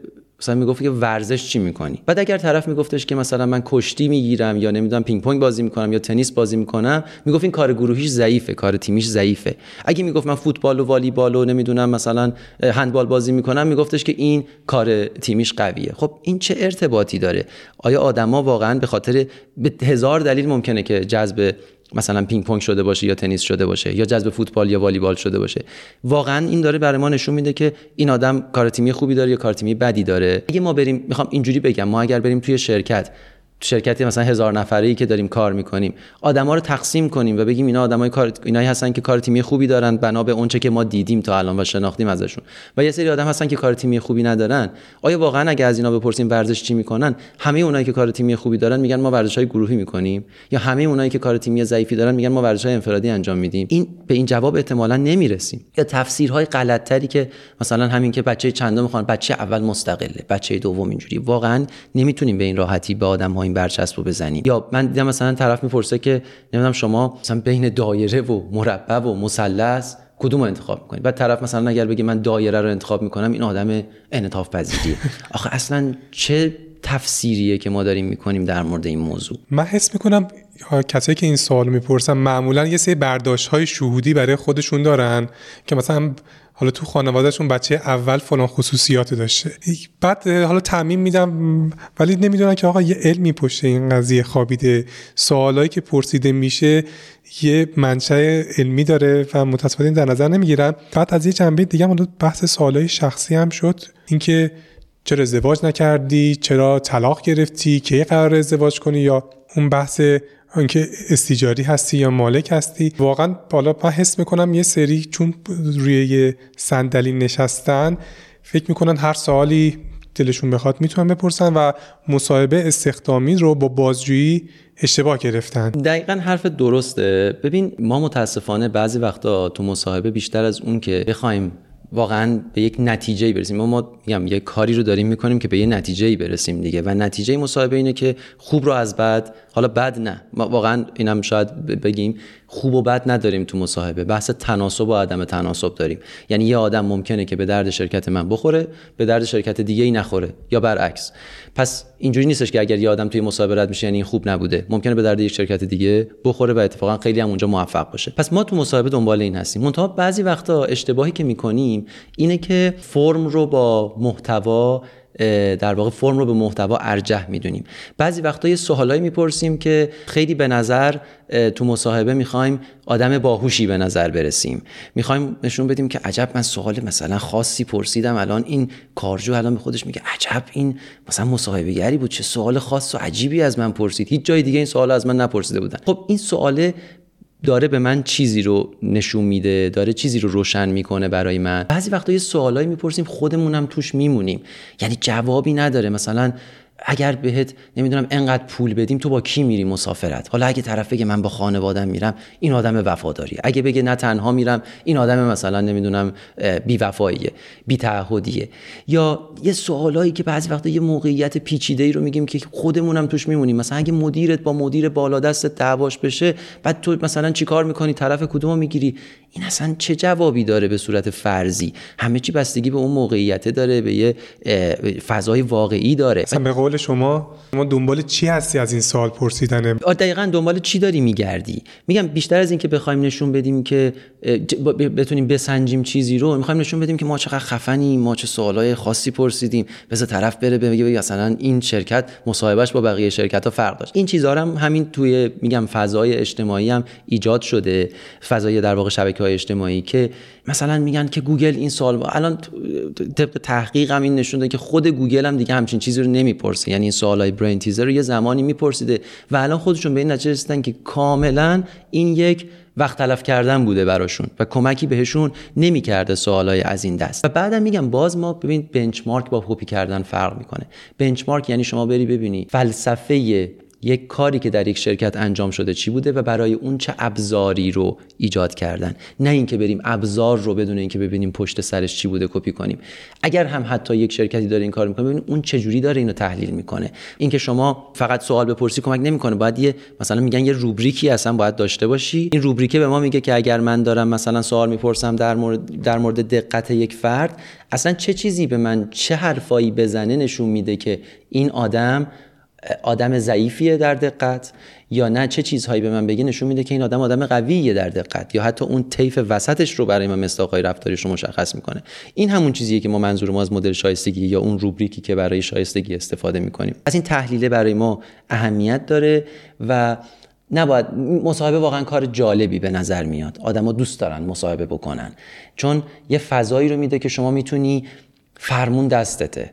مثلا می‌گفت که ورزش چی می‌کنی؟ بعد اگر طرف میگفتش که مثلا من کشتی می‌گیرم یا نمی‌دونم پینگ پونگ بازی می‌کنم یا تنیس بازی می‌کنم می‌گفت این کار گروهیش ضعیفه کار تیمیش ضعیفه. اگه می‌گفت من فوتبال و والیبال و نمی‌دونم مثلا هندبال بازی می‌کنم میگفتش که این کار تیمیش قویه. خب این چه ارتباطی داره؟ آیا آدما واقعا به خاطر به هزار دلیل ممکنه که جذب مثلا پینگ پونگ شده باشه یا تنیس شده باشه یا جذب فوتبال یا والیبال شده باشه. واقعا این داره برای ما نشون میده که این آدم کار تیمی خوبی داره یا کار تیمی بدی داره. اگه ما بریم می‌خوام اینجوری بگم ما اگر بریم توی شرکت شرکتی مثلا هزار نفره ای که داریم کار می‌کنیم آدما رو تقسیم کنیم و بگیم اینا آدمای کار اینایی هستن که کار تیمی خوبی دارن بنا به اونچه که ما دیدیم تا الان و شناختیم ازشون. و یه سری آدم هستن که کار تیمی خوبی ندارن. آیا واقعا اگه از اینا بپرسیم ورزش چی می‌کنن همه اونایی که کار تیمی خوبی دارن میگن ما ورزش های گروهی می‌کنیم. یا همه اونایی که کار تیمی ضعیفی دارن میگن ما ورزش های انفرادی انجام میدیم. این به این جواب احتمالا نمی‌رسیم. یا تفسیرهای غلطتری که مثلا همین که بچه چندم می‌خوان بچه اول مستقله بچه دوم اینجوری. واقعا نمی‌تونیم به این راحتی به آدم این برچسبو بزنیم. یا من دیدم مثلا طرف می‌پرسه که نمی‌دونم شما مثلا بین دایره و مربع و مثلث کدوم رو انتخاب می‌کنید؟ بعد طرف مثلا اگر بگه من دایره رو انتخاب می‌کنم این آدم انعطاف پذیریه. آخه اصلا چه تفسیریه که ما داریم می‌کنیم در مورد این موضوع؟ من حس می‌کنم کسایی که این سوال می‌پرسن معمولا یه سری برداشت های شهودی برای خودشون دارن که مثلا حالا تو خانوادهشون بچه اول فلان خصوصیات داشته. بعد حالا تعمین میدم ولی نمی‌دونن که آقا یه علمی پشت این قضیه خوابیده. سوالایی که پرسیده میشه یه منشأ علمی داره و متاسفانه در نظر نمی‌گیرن. بعد از یه جنبه دیگه هم بحث سوالای شخصی هم شد. اینکه چرا ازدواج نکردی؟ چرا طلاق گرفتی؟ کی قرار ازدواج کنی؟ یا اون بحث اینکه استیجاری هستی یا مالک هستی. واقعا بالا من حس می‌کنم یه سری چون روی صندلی نشستن فکر می‌کنن هر سوالی دلشون بخواد می‌تونن بپرسن و مصاحبه استخدامی رو با بازجویی اشتباه گرفتن. دقیقا حرف درسته. ببین ما متاسفانه بعضی وقتا تو مصاحبه بیشتر از اون که بخوایم واقعا به یک نتیجه برسیم. ما, ما میگم یه کاری رو داریم می‌کنیم که به یه نتیجه برسیم دیگه و نتیجه مصاحبه اینه که خوب رو از بد حالا بد نه. ما واقعا اینم شاید بگیم. خوب و بد نداریم تو مصاحبه. بحث تناسب و عدم تناسب داریم. یعنی یه آدم ممکنه که به درد شرکت من بخوره به درد شرکت دیگه ای نخوره یا برعکس. پس اینجوری نیستش که اگر یه آدم توی مسابقه رد میشه یعنی این خوب نبوده. ممکنه به درد یک شرکت دیگه بخوره و اتفاقا خیلی هم اونجا موفق باشه. پس ما تو مصاحبه دنبال این هستیم. منتها بعضی وقتا اشتباهی که می‌کنیم اینه که فرم رو با محتوا در واقع فرم رو به محتوا ارجح می‌دونیم. بعضی وقتا یه سوالایی می‌پرسیم که خیلی به نظر تو مصاحبه می‌خوایم آدم باهوشی به نظر برسیم. می‌خوایم نشون بدیم که عجب من سوال مثلا خاصی پرسیدم الان این کارجو الان به خودش میگه عجب این مثلا مصاحبه گری بود چه سوال خاص و عجیبی از من پرسید. هیچ جای دیگه این سوال از من نپرسیده بودن. خب این سوال داره به من چیزی رو نشون میده داره چیزی رو روشن می‌کنه برای من. بعضی وقتا یه سوالایی می‌پرسیم خودمونم توش میمونیم. یعنی جوابی نداره. مثلا اگر بهت نمی‌دونم انقدر پول بدیم تو با کی میری مسافرت؟ حالا اگه طرف بگه من با خانوادم میرم این آدم وفاداری اگه بگه نه تنها میرم این آدم مثلا نمی‌دونم بی وفاییه بی تعهدیه یا یه سوالایی که بعضی وقتا یه موقعیت پیچیده ای رو میگیم که خودمونم توش میمونیم. مثلا اگه مدیرت با مدیر بالا دست دعواش بشه بعد تو مثلا چیکار می‌کنی؟ طرف کدومو می‌گیری؟ این اصلا چه جوابی داره به صورت فرضی؟ همه چی بستگی به اون موقعیت داره به یه فضای واقعی داره. مثلا به قول شما شما دنبال چی هستی از این سوال پرسیدنه دقیقا دنبال چی داری میگردی؟ میگم بیشتر از اینکه بخوایم نشون بدیم که بتونیم بسنجیم چیزی رو می‌خوایم نشون بدیم که ما چقدر خفنیم ما چه سوالای خاصی پرسیدیم. بذار طرف بره بگه مثلا این شرکت مصاحبهش با بقیه شرکت ها فرق داشت. این چیزها هم همین توی میگم فضای اجتماعی هم ایجاد شده فضای در واقع شبکه های اجتماعی که مثلا میگن که گوگل این سوال الان طبق تحقیق هم این نشون که خود گوگل هم دیگه همچین چیزی رو نمی‌پرسه. یعنی این سوالای brain teaser رو یه زمانی میپرسیده و الان خودشون به این نتیجه رسیدن که کاملا این یک وقت تلف کردن بوده براشون و کمکی بهشون نمی‌کرده سوالای از این دست. و بعدم میگم باز ما ببین benchmark با کپی کردن فرق می‌کنه. benchmark یعنی شما بری ببینی فلسفه یک کاری که در یک شرکت انجام شده چی بوده و برای اون چه ابزاری رو ایجاد کردن. نه اینکه بریم ابزار رو بدون اینکه ببینیم پشت سرش چی بوده کپی کنیم. اگر هم حتی یک شرکتی داره این کار می‌کنه ببینیم اون چه جوری داره اینو تحلیل می‌کنه. اینکه شما فقط سوال بپرسی کمک نمی‌کنه. باید یه مثلا میگن یه روبریکی اصلا باید داشته باشی. این روبریکه به ما میگه که اگر من دارم مثلا سوال می‌پرسم در مورد در مورد دقت یک فرد اصلا چه چیزی به من چه حرفایی بزنه نشون میده که این آدم آدم ضعیفیه در دقت یا نه چه چیزهایی به من بگه نشون میده که این آدم آدم قویه در دقت یا حتی اون طیف وسطش رو برای من مستاقای رفتاریش رو مشخص می‌کنه. این همون چیزیه که ما منظور ما از مدل شایستگی یا اون روبریکی که برای شایستگی استفاده می‌کنیم. از این تحلیله برای ما اهمیت داره و نباید مصاحبه واقعا کار جالبی به نظر میاد. آدما دوست دارن مصاحبه بکنن. چون یه فضایی رو میده که شما می‌تونی فرمون دستته.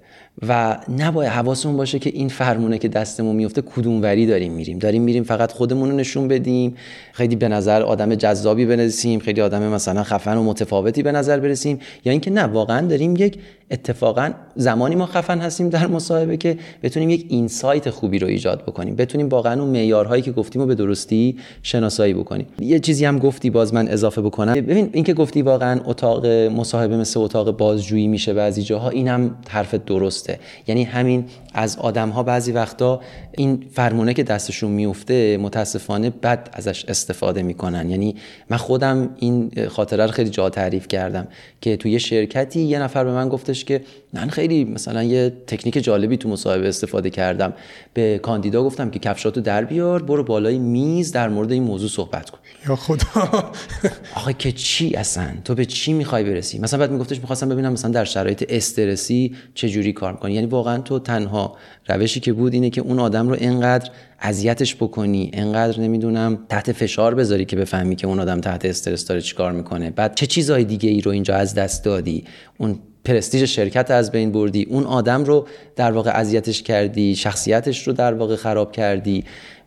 و نباید حواسمون باشه که این فرمونه که دستمون میفته کدوم وری داریم میریم. داریم میریم فقط خودمون رو نشون بدیم. خیلی به نظر آدم جذابی بنویسیم. خیلی آدم مثلا خفن و متفاوتی به نظر برسیم. یا اینکه نه واقعا داریم یک اتفاقا زمانی ما خفن هستیم در مصاحبه که بتونیم یک اینسایت خوبی رو ایجاد بکنیم. بتونیم واقعا اون معیارهایی که گفتیم رو به درستی شناسایی بکنیم. یه چیزی هم گفتی باز من اضافه بکنم. ببین اینکه گفتی واقعا اتاق مصاحبه مثل اتاق بازجویی میشه بعضی جاها اینم حرف درسته. یعنی همین از آدم ها بعضی وقتا این فرمونه که دستشون میفته متاسفانه بد ازش استفاده می‌کنن. یعنی من خودم این خاطره رو خیلی جا تعریف کردم که توی شرکتی یه نفر به من گفتش که من خیلی مثلا یه تکنیک جالبی تو مصاحبه استفاده کردم. به کاندیدا گفتم که کفشاتو در بیار برو بالای میز در مورد این موضوع صحبت کن. یا خدا. آخه که چی اصلا؟ تو به چی می‌خوای برسی؟ مثلا بعد میگفتش می‌خواستم ببینم مثلا در شرایط استرسی چه جوری کار می‌کنی. یعنی واقعا تو تنها روشی که بود اینه که اون آدم رو انقدر اذیتش بکنی انقدر نمی‌دونم تحت فشار بذاری که بفهمی که اون آدم تحت استرس داره چیکار می‌کنه. بعد چه چیزهای دیگه ای رو اینجا از دست دادی؟ اون پرستیژ شرکت از بین بردی. اون آدم رو در واقع اذیتش کردی شخصیتش رو در واقع خراب کردی.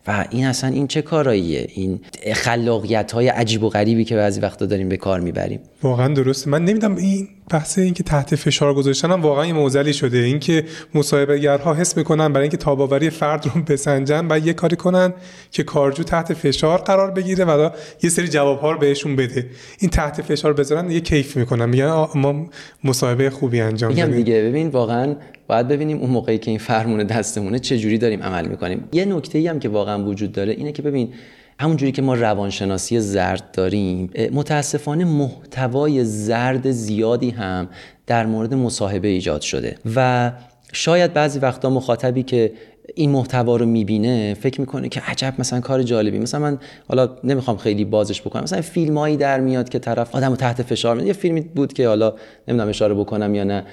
و این اصلا این چه کاراییه؟ این خلاقیت های عجیب و غریبی که بعضی وقتا داریم به کار می‌بریم. واقعا درسته. من نمی‌دونم این بحث این که تحت فشار گذاشتن هم واقعا یه موزلی شده. اینکه مصاحبه گرها حس می‌کنن برای اینکه تاباوری فرد رو بسنجن و یه کاری کنن که کارجو تحت فشار قرار بگیره و یه سری جواب ها رو بهشون بده. این تحت فشار بذارن یه کیف می‌کنن. میگن ما مصاحبه خوبی انجام میگم دیگه. ببین واقعا باید ببینیم اون موقعی که این فرمون دستمونه چه جوری داریم عمل می‌کنیم. یه نکته ای هم که واقعا وجود داره اینه که ببین همون جوری که ما روانشناسی زرد داریم متاسفانه محتوای زرد زیادی هم در مورد مصاحبه ایجاد شده. و شاید بعضی وقتا مخاطبی که این محتوا رو می‌بینه فکر می‌کنه که عجب مثلا کار جالبی. مثلا من حالا نمی‌خوام خیلی بازش بکنم. مثلا فیلمایی در میاد که طرف آدمو تحت فشار میده. یه فیلمی بود که حالا نمی‌دونم اشاره بکنم یا نه.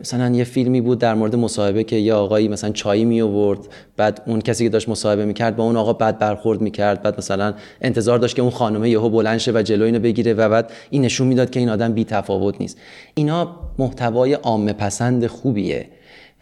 مثلا یه فیلمی بود در مورد مصاحبه که یه آقایی مثلا چای می آورد بعد اون کسی که داشت مصاحبه می‌کرد با اون آقا بعد برخورد می‌کرد. بعد مثلا انتظار داشت که اون خانمه یهو بلند شه و جلو اینو بگیره و بعد این نشون می‌داد که این آدم بی تفاوت نیست. اینا محتوای عامه پسند خوبیه.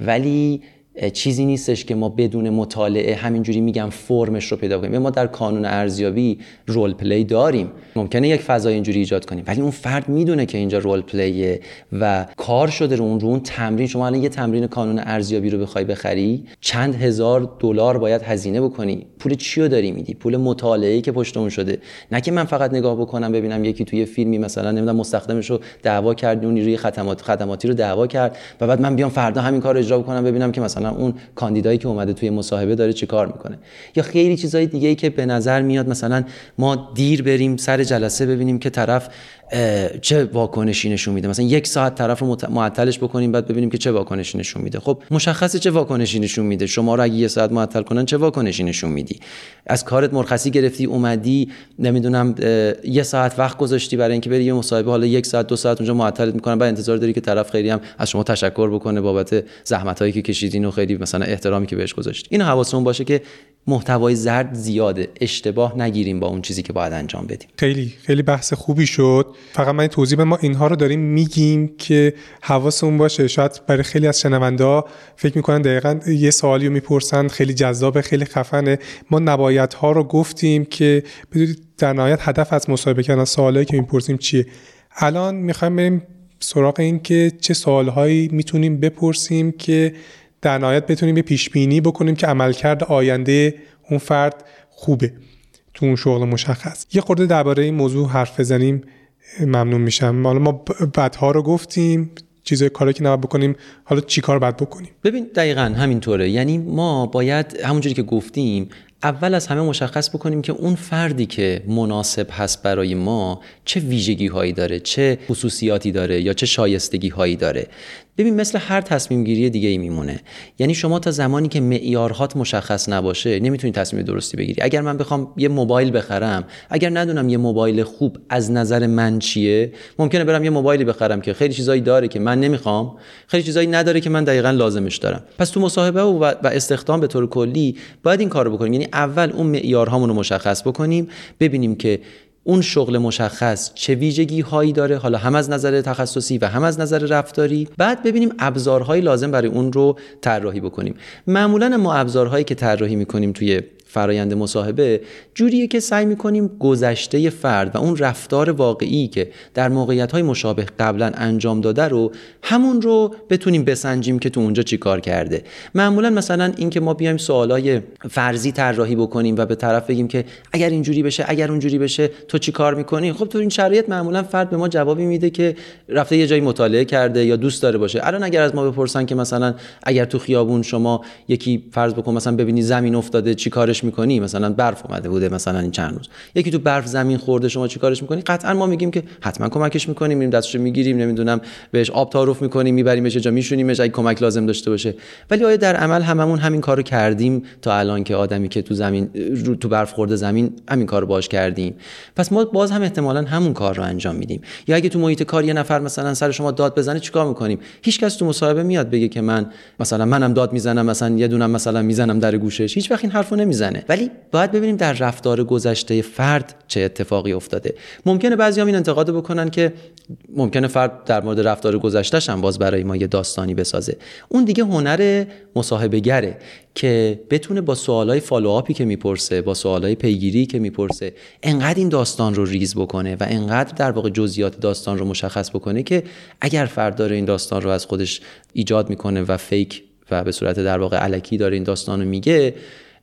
ولی چیزی نیستش که ما بدون مطالعه همینجوری میگم فرمش رو پیدا کنیم. ما در قانون ارزیابی رول پلی داریم. ممکنه یک فضای اینجوری ایجاد کنیم. ولی اون فرد می‌دونه که اینجا رول پلیه و کار شده رو اون رو اون تمرین. شما الان یه تمرین قانون ارزیابی رو بخوای بخری چند هزار دلار باید هزینه بکنی. پول چی رو داری میدی؟ پول مطالعه که پشت اون شده. نه که من فقط نگاه بکنم ببینم یکی توی فیلمی مثلا نمی‌دونم مستخدمش رو دعوا کرد اون نیروی خدمات خدماتی رو دعوا کرد و بعد من بیام فردا همین کار اجرا بکنم ببینم که مثلا اون کاندیدایی که اومده توی مصاحبه داره چی کار می‌کنه؟ یا خیلی چیزهای دیگه ای که به نظر میاد مثلا ما دیر بریم سر جلسه ببینیم که طرف چه واکنشی نشون میده؟ مثلا یک ساعت طرف رو معطلش بکنیم بعد ببینیم که چه واکنشی نشون میده. خب مشخصه چه واکنشی نشون میده. شما رو اگه یه ساعت معطل کنن چه واکنشی نشون میدی؟ از کارت مرخصی گرفتی اومدی نمی‌دونم یه ساعت وقت گذاشتی برای اینکه بری یه مصاحبه حالا یک ساعت دو ساعت اونجا معطلت می‌کنن بعد انتظار داری که طرف خیلی هم از شما تشکر بکنه بابت زحمتایی که کشیدین و خیلی مثلا احترامی که بهش گذاشتی. اینو حواسمون باشه که محتوای زرد زیاده. اشتباه نگیریم با اون چیزی که باید انجام بدیم. خیلی خیلی بحث خوبی شد. فقط من توضیح به ما اینها رو داریم میگیم که حواسمون باشه. شاید برای خیلی از شنونده ها فکر می‌کنن دقیقا یه سوالی رو می‌پرسن خیلی جذاب خیلی خفنه. ما نبایت ها رو گفتیم که بدونید در نهایت هدف از مصاحبه کردن سوالایی که می‌پرسیم چیه؟ الان می‌خوایم بریم سراغ این که چه سوالهایی می‌تونیم بپرسیم که در نهایت بتونیم یه پیش بینی بکنیم که عملکرد آینده اون فرد خوبه تو اون شغل مشخص. یه خورده درباره این موضوع حرف بزنیم ممنون میشم. حالا ما بدها رو گفتیم چیزای کاری که نباید بکنیم حالا چی کار باید بکنیم؟ ببین دقیقا همینطوره. یعنی ما باید همونجوری که گفتیم اول از همه مشخص بکنیم که اون فردی که مناسب هست برای ما چه ویژگی هایی داره چه خصوصیاتی داره یا چه شایستگی هایی داره. ببین مثل هر تصمیم گیری دیگه ای میمونه. یعنی شما تا زمانی که معیارهات مشخص نباشه نمی‌تونی تصمیم درستی بگیری. اگر من بخوام یه موبایل بخرم اگر ندونم یه موبایل خوب از نظر من چیه ممکنه برم یه موبایلی بخرم که خیلی چیزایی داره که من نمی‌خوام خیلی چیزایی نداره که من دقیقا لازمش دارم. پس تو مصاحبه و, و استخدام به طور کلی باید این کارو بکنیم. یعنی اول اون معیارهامون رو مشخص بکنیم ببینیم که اون شغل مشخص چه ویژگی هایی داره؟ حالا هم از نظر تخصصی و هم از نظر رفتاری. بعد ببینیم ابزارهای لازم برای اون رو طراحی بکنیم. معمولا ما ابزارهایی که طراحی می‌کنیم توی فرایند مصاحبه جوریه که سعی می‌کنیم گذشته فرد و اون رفتار واقعی که در موقعیت های مشابه قبلا انجام داده رو همون رو بتونیم بسنجیم که تو اونجا چی کار کرده. معمولا مثلا اینکه ما بیایم سوالای فرضی طراحی بکنیم و به طرف بگیم که اگر اینجوری بشه اگر اونجوری بشه تو چی کار می‌کنی؟ خب تو این شرایط معمولا فرد به ما جوابی میده که رفته یه جایی مطالعه کرده یا دوست داره باشه. الان اگر از ما بپرسن که مثلا اگر تو خیابون شما یکی فرض بکن مثلا ببینی زمین افتاده چی کارش می‌کنی؟ مثلا برف اومده بوده مثلا این چند روز. یکی تو برف زمین خورده شما چیکارش می‌کنی؟ قطعا ما میگیم که حتما کمکش می‌کنیم میریم دستشو می‌گیریم نمی‌دونم بهش آب تعارف می‌کنیم میبریمش جا میشونیمش اگه کمک لازم داشته باشه. ولی آیا در عمل هممون همین کارو کردیم تا الان که آدمی که تو زمین تو برف خورده زمین همین کارو باش کردیم؟ پس ما باز هم احتمالا همون کار رو انجام میدیم. یا اگه تو محیط کار یه نفر مثلا سر شما داد بزنه چیکار می‌کنیم؟ هیچکس تو مصاحبه میاد بگه که من مثلا منم داد می‌زنم مثلا یه دونم مثلا می‌زنم در گوشش. هیچ وقت این حرفو نمی‌زنه. ولی باید ببینیم در رفتار گذشته فرد چه اتفاقی افتاده. ممکنه بعضی هم این انتقاد بکنن که ممکنه فرد در مورد رفتار گذشتهش هم باز برای ما یه داستانی بسازه. اون دیگه هنر مصاحبه گره که بتونه با سوالای follow-up ی که می‌پرسه با سوالای پیگیری که می‌پرسه انقدر این داستان رو ریز بکنه و انقدر در واقع جزئیات داستان رو مشخص بکنه که اگر فرد داره این داستان رو از خودش ایجاد می‌کنه و فیک و به صورت در واقع علکی داره این داستان رو میگه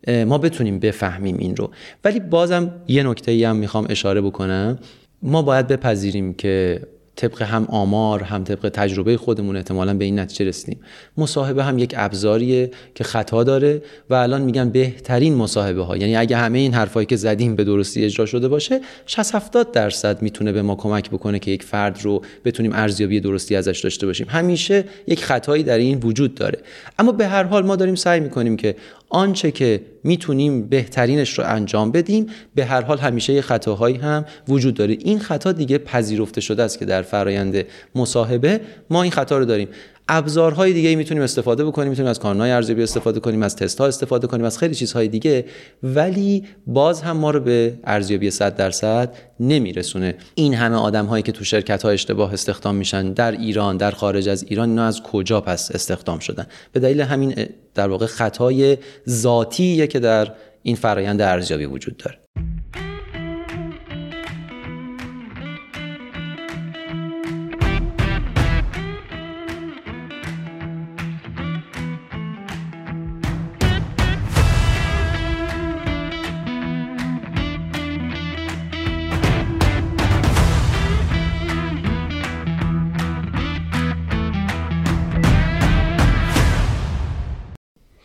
ما بتونیم بفهمیم این رو. ولی بازم یه نکته ای هم می‌خوام اشاره بکنم. ما باید بپذیریم که طبق هم آمار هم طبق تجربه خودمون احتمالا به این نتیجه رسیدیم. مصاحبه هم یک ابزاریه که خطا داره و الان میگن بهترین مصاحبه ها یعنی اگه همه این حرفایی که زدیم به درستی اجرا شده باشه 60 70 درصد می‌تونه به ما کمک بکنه که یک فرد رو بتونیم ارزیابی درستی ازش داشته باشیم. همیشه یک خطایی در این وجود داره. اما به هر حال ما داریم سعی می‌کنیم که آنچه که می‌تونیم بهترینش رو انجام بدیم به هر حال همیشه یه خطاهایی هم وجود داره. این خطا دیگه پذیرفته شده است که در فرایند مصاحبه ما این خطا رو داریم. ابزارهای دیگه می‌تونیم استفاده بکنیم می‌تونیم از کانونهای ارزیابی استفاده کنیم از تست ها استفاده کنیم از خیلی چیزهای دیگه ولی باز هم ما رو به ارزیابی 100 درصد نمیرسونه. این همه آدم هایی که تو شرکت ها اشتباه استخدام میشن در ایران در خارج از ایران اینا از کجا پس استخدام شدن؟ به دلیل همین در واقع خطای ذاتیه که در این فرایند ارزیابی وجود داره.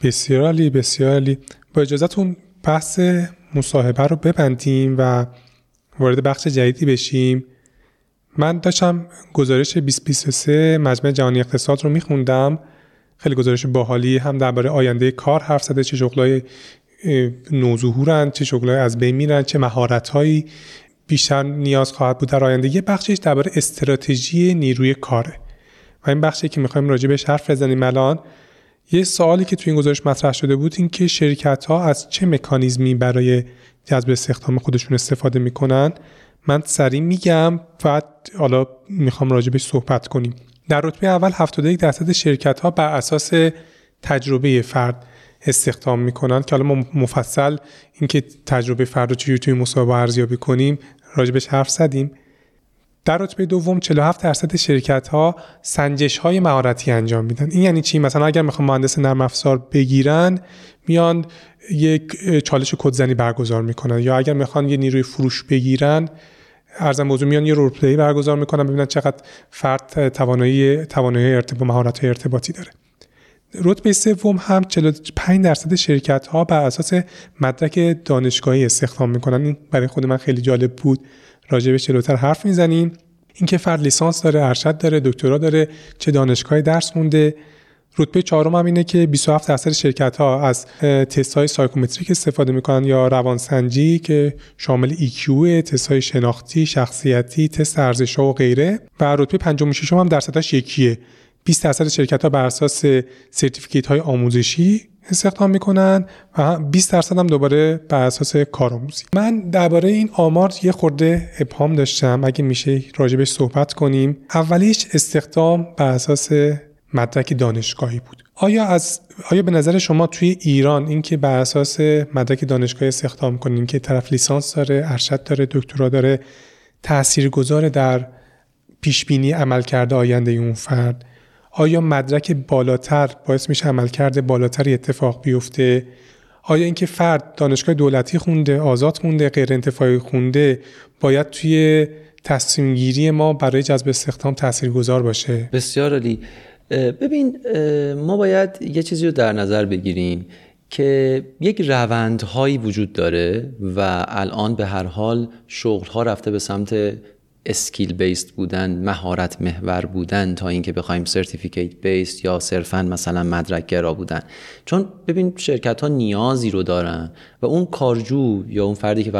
بسیار عالی بسیار عالی. با اجازهتون بحث مصاحبه رو ببندیم و وارد بخش جدیدی بشیم. من داشتم گزارش 2023 مجمع جهانی اقتصاد رو میخوندم. خیلی گزارش باحالی هم درباره آینده کار حرف زده چه شغلای نوظهورن چه شغلای از بین میرن چه مهارتهایی بیشتر نیاز خواهد بود در آینده. یه بخشش درباره استراتژی نیروی کاره. و این بخشی که می‌خوایم راجع بهش حرف بزنیم الان یه سوالی که توی این گزارش مطرح شده بود این که شرکت ها از چه مکانیزمی برای جذب استخدام خودشون استفاده می‌کنن؟ من سریع میگم بعد حالا می‌خوام راجبش صحبت کنیم. در رتبه اول 71 درصد شرکت ها بر اساس تجربه فرد استخدام می‌کنن. که حالا ما مفصل اینکه تجربه فرد رو چجوری توی مسابقه ارزیابی کنیم راجبش حرف زدیم. در رتبه دوم 47 درصد شرکت ها سنجش های مهارتی انجام میدن. این یعنی چی؟ مثلا اگر می‌خوان مهندس نرم افزار بگیرن میان یک چالش کدزنی برگزار می‌کنن یا اگر می‌خوان یه نیروی فروش بگیرن ارزم موضوع میان یه رولپلی برگزار می‌کنن ببینن چقدر فرد توانایی توانایی ارتباط مهارت ارتباطی داره. رتبه سوم هم 45 درصد شرکت ها بر اساس مدرک دانشگاهی استخدام می‌کنن. این برای خود من خیلی جالب بود. راجع به جلوتر حرف می‌زنیم. اینکه فرد لیسانس داره ارشد داره دکترا داره چه دانشگاهی درس مونده رتبه چهارم هم اینه که 27 درصد شرکت ها از تست های سایکومتریک استفاده می‌کنن یا روانسنجی که شامل EQ، تست های شناختی، شخصیتی، تست ارزش و غیره. و رتبه پنجم و ششم هم درصدش یکیه. 20 درصد شرکت ها بر اساس سرتیفیکیت های آموزشی استخدام می‌کنن و 20 درصد هم دوباره بر اساس کارآموزی. من درباره این آمار یه خورده ابهام داشتم. اگه میشه راجبش صحبت کنیم. اولیش استخدام بر اساس مدرک دانشگاهی بود. آیا از آیا به نظر شما توی ایران اینکه بر اساس مدرک دانشگاهی استخدام کنیم که طرف لیسانس داره ارشد داره دکترا داره تاثیرگذار در پیش بینی عمل کرده آینده اون فرد آیا مدرک بالاتر باعث میشه عملکرد بالاتری اتفاق بیفته؟ آیا اینکه فرد دانشگاه دولتی خونده آزاد خونده غیر انتفاعی خونده باید توی تصمیم گیری ما برای جذب استخدام تاثیرگذار باشه؟ بسیار عالی. ببین ما باید یه چیزی رو در نظر بگیریم که یک روندهایی وجود داره و الان به هر حال شغلها رفته به سمت skill-based بودن مهارت محور بودن تا اینکه بخوایم certificate-based یا صرفا مثلا مدرک گرا بودن. چون ببین شرکت ها نیازی رو دارن و اون کارجو یا اون فردی که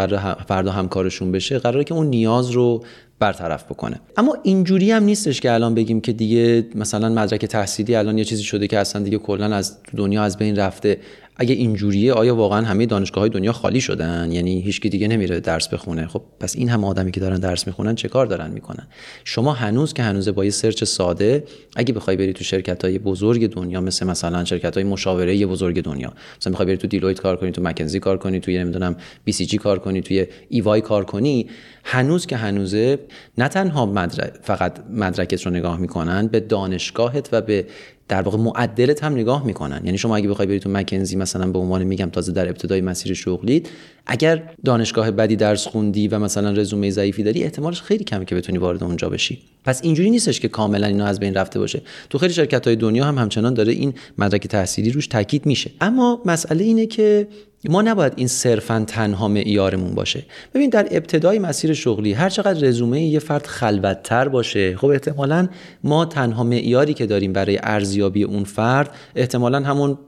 فردا همکارشون بشه قراره که اون نیاز رو برطرف بکنه. اما اینجوری هم نیستش که الان بگیم که دیگه مثلا مدرک تحصیلی الان یه چیزی شده که اصلا دیگه کلا از دنیا از بین رفته. اگه اینجوریه آیا واقعا همه دانشگاه های دنیا خالی شدن؟ یعنی هیچکی دیگه نمیره درس بخونه. خب پس این هم آدمی که دارن درس می‌خونن چه کار دارن می‌کنن؟ شما هنوز که هنوز با یه search ساده اگه بخوای بری تو شرکت های بزرگ دنیا مثل مثلا شرکت های مشاوره بزرگ دنیا مثلا می‌خوای بری تو Deloitte کار کنی تو McKinsey کار کنی تو نمی‌دونم BCG کار کنی توی EY کار کنی هنوز که هنوزه نه تنها مدرک فقط مدرکت رو نگاه می‌کنن به دانشگاهت و به در واقع معدلت هم نگاه می‌کنن. یعنی شما اگه بخوای بری تو McKinsey مثلا به عنوان میگم تازه در ابتدای مسیر شغلیت اگر دانشگاه بدی درس خوندی و مثلا رزومه ضعیفی داری احتمالش خیلی کمه که بتونی وارد اونجا بشی. پس اینجوری نیستش که کاملا اینا از بین رفته باشه. تو خیلی شرکت های دنیا هم همچنان داره این مدرک تحصیلی روش تاکید میشه. اما مسئله اینه که ما نباید این صرفا تنها معیارمون باشه. ببین در ابتدای مسیر شغلی هر چقدر رزومه یه فرد خلوتتر باشه خب احتمالا ما تنها معیاری که داریم برای ارزیابی اون فرد احتمالا همون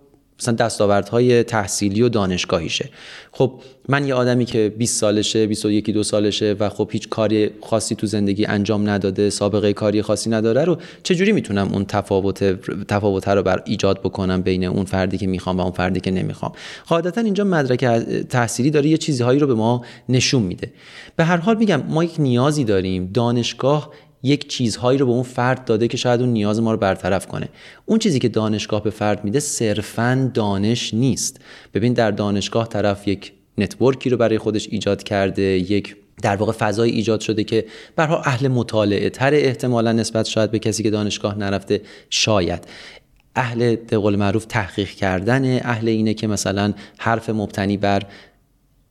مثلا دستاوردهای تحصیلی و دانشگاهیشه. خب من یه آدمی که 20 سالشه 21 دو سالشه و خب هیچ کاری خاصی تو زندگی انجام نداده سابقه کاری خاصی نداره رو چجوری می‌تونم اون تفاوت تفاوت رو بر ایجاد بکنم بین اون فردی که می‌خوام و اون فردی که نمی‌خوام؟ قاعدتا اینجا مدرک تحصیلی داره یه چیزهایی رو به ما نشون میده. به هر حال میگم ما یک نیازی داریم دانشگاه یک چیزهایی رو به اون فرد داده که شاید اون نیاز ما رو برطرف کنه. اون چیزی که دانشگاه به فرد میده صرفا دانش نیست. ببین در دانشگاه طرف یک نتورکی رو برای خودش ایجاد کرده یک در واقع فضای ایجاد شده که برها اهل مطالعه تر احتمالا نسبت شاید به کسی که دانشگاه نرفته شاید. اهل به قول معروف تحقیق کردن اهل اینه که مثلا حرف مبتنی بر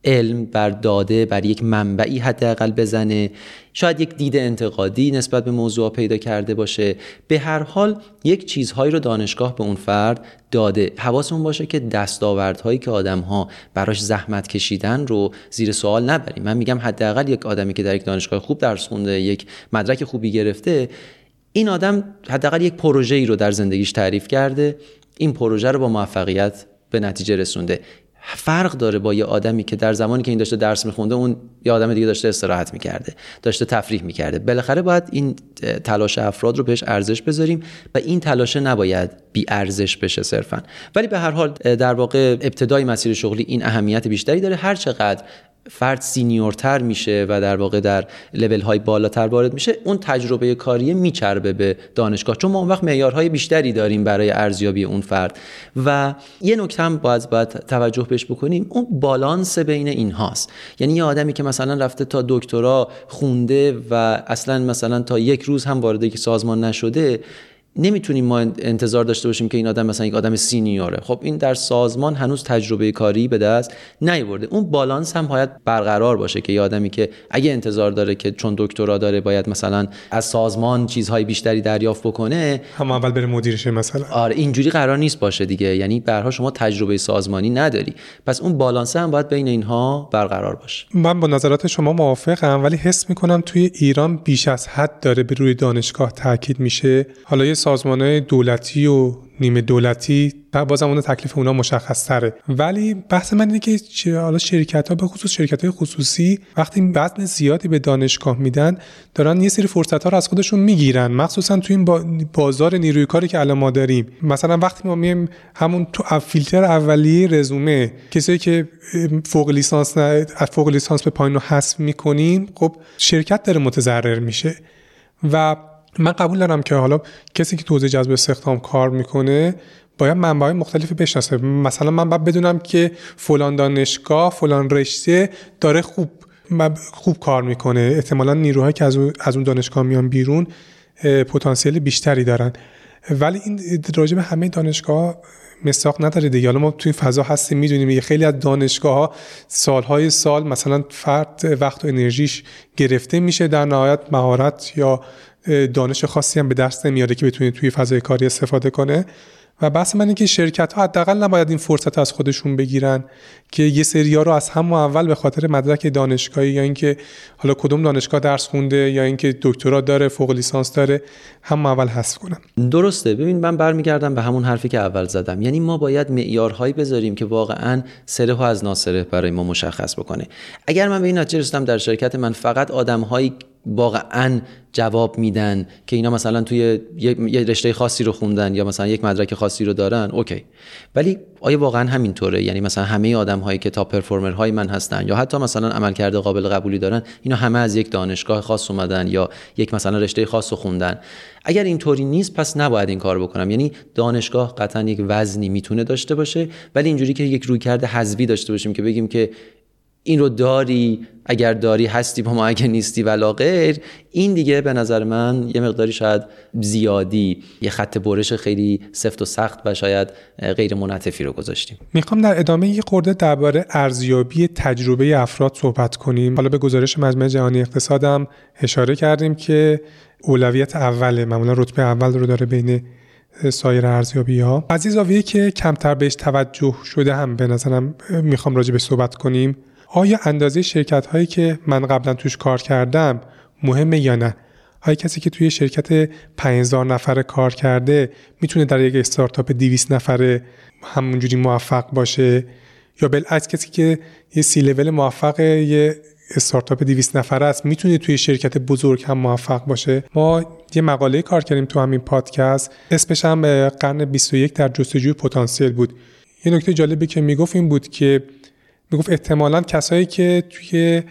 علم بر داده بر یک منبعی حداقل بزنه. شاید یک دید انتقادی نسبت به موضوع پیدا کرده باشه. به هر حال یک چیزهایی رو دانشگاه به اون فرد داده. حواسمون باشه که دستاوردهایی که آدم ها براش زحمت کشیدن رو زیر سوال نبریم. من میگم حداقل یک آدمی که در یک دانشگاه خوب درس خونده یک مدرک خوبی گرفته این آدم حداقل یک پروژه ای رو در زندگیش تعریف کرده. این پروژه رو با موفقیت به نتیجه رسونده. فرق داره با یه آدمی که در زمانی که این داشته درس میخونده اون یه آدم دیگه داشته استراحت می‌کرده داشته تفریح می‌کرده. بالاخره باید این تلاش افراد رو بهش ارزش بذاریم و این تلاش نباید بی ارزش بشه صرفا. ولی به هر حال در واقع ابتدای مسیر شغلی این اهمیت بیشتری داره. هر چقدر فرد senior تر میشه و در واقع در لول های بالاتر وارد میشه اون تجربه کاری میچربه به دانشگاه. چون ما اون وقت معیارهای بیشتری داریم برای ارزیابی اون فرد. و یه نکته هم باید باید توجه بهش بکنیم اون بالانس بین این هاست یعنی یه آدمی که مثلا رفته تا دکترا خونده و اصلا مثلا تا یک روز هم وارد یک سازمان نشده نمی‌تونیم ما انتظار داشته باشیم که این آدم مثلا یک آدم senior ه. خب این در سازمان هنوز تجربه کاری به دست نیورده. اون بالانس هم باید برقرار باشه که یه آدمی که اگه انتظار داره که چون دکترا داره باید مثلا از سازمان چیزهای بیشتری دریافت بکنه هم اول بره مدیرشه مثلا. آره اینجوری قرار نیست باشه دیگه. یعنی برها شما تجربه سازمانی نداری. پس اون بالانس هم باید بین اینها برقرار باشه. من با نظرات شما موافقم ولی حس می‌کنم توی ایران بیش از حد داره به روی دانشگاه تاکید میشه. حالا یه سازمان دولتی و نیمه دولتی بازم اون تکلیف اونا مشخص تره ولی بحث من اینه که حالا شرکت ها به خصوص شرکت های خصوصی وقتی وزن زیادی به دانشگاه میدن دارن یه سری فرصت ها رو از خودشون می‌گیرن. مخصوصا تو این بازار نیروی کاری که الان ما داریم. مثلا وقتی ما میایم همون تو فیلتر اولیه رزومه کسایی که فوق لیسانس نه فوق لیسانس به پایین رو حذف می‌کنیم خب شرکت داره متضرر میشه. و من قبول دارم که حالا کسی که توزیع جذب استخدام کار می‌کنه باید منبع مختلفی بشناسه. مثلا من باید بدونم که فلان دانشگاه فلان رشته داره خوب خوب کار می‌کنه. احتمالا نیروهایی که از اون دانشگاه میان بیرون پتانسیل بیشتری دارن. ولی این راجع به همه دانشگاه مساق نداره دیگه. حالا ما توی فضا هستیم می‌دونیم یه خیلی از دانشگاه ها سالهای سال مثلا فرد وقت و انرژیش گرفته میشه در نهایت مهارت یا دانش خاصی هم به دست نمیاره که بتونه توی فضای کاری استفاده کنه. و بحث من که شرکت ها حداقل نباید این فرصت از خودشون بگیرن که یه سری ها رو از هم اول به خاطر مدرک دانشگاهی یا اینکه حالا کدوم دانشگاه درس خونده یا اینکه دکترا داره فوق لیسانس داره هم اول حذف کنن. درسته. ببین من برمیگردم به همون حرفی که اول زدم. یعنی ما باید معیارهایی بذاریم که واقعا سره از ناسره برای ما مشخص بکنه. اگر من به این نتیجه رسیدم در شرکت من فقط آدمهایی واقعا جواب میدن که اینا مثلا توی یه رشته خاصی رو خوندن یا مثلا یک مدرک خاصی رو دارن اوکی. ولی آیا واقعا همینطوره؟ یعنی مثلا همه آدم هایی که تا پرفورمر های من هستن یا حتی مثلا عملکرد قابل قبولی دارن اینا همه از یک دانشگاه خاص اومدن یا یک مثلا رشته خاص رو خوندن. اگر اینطوری نیست پس نباید این کار بکنم. یعنی دانشگاه قطعا یک وزنی می‌تونه داشته باشه ولی اینجوری که یک رویکرد حذوی داشته باشیم که بگیم که این رو داری اگر داری هستی با ما اگر نیستی ولا غیر. این دیگه به نظر من یه مقداری شاید زیادی یه خط برش خیلی سفت و سخت و شاید غیر منطفی رو گذاشتیم. می‌خوام در ادامه یه خورده درباره ارزیابی تجربه افراد صحبت کنیم. حالا به گزارش مجمع جهانی اقتصادم اشاره کردیم که اولویت اوله معمولا رتبه اول رو داره بین سایر ارزیابی ها از این زاویه که کمتر بهش توجه شده هم به نظرم می‌خوام راجع به صحبت کنیم. آیا اندازه شرکت هایی که من قبلا توش کار کردم مهمه یا نه؟ آیا کسی که توی شرکت 5000 نفره کار کرده می‌تونه در یک استارتاپ 200 نفره همونجوری موفق باشه؟ یا بالعکس کسی که یه سی لول موفق یه استارتاپ 200 نفره است می‌تونه توی شرکت بزرگ هم موفق باشه؟ ما یه مقاله کار کردیم تو همین پادکست. اسمش هم قرن 21 در جستجوی پتانسیل بود. یه نکته جالبی که می‌گفت این بود که می‌گفت احتمالا کسایی که توی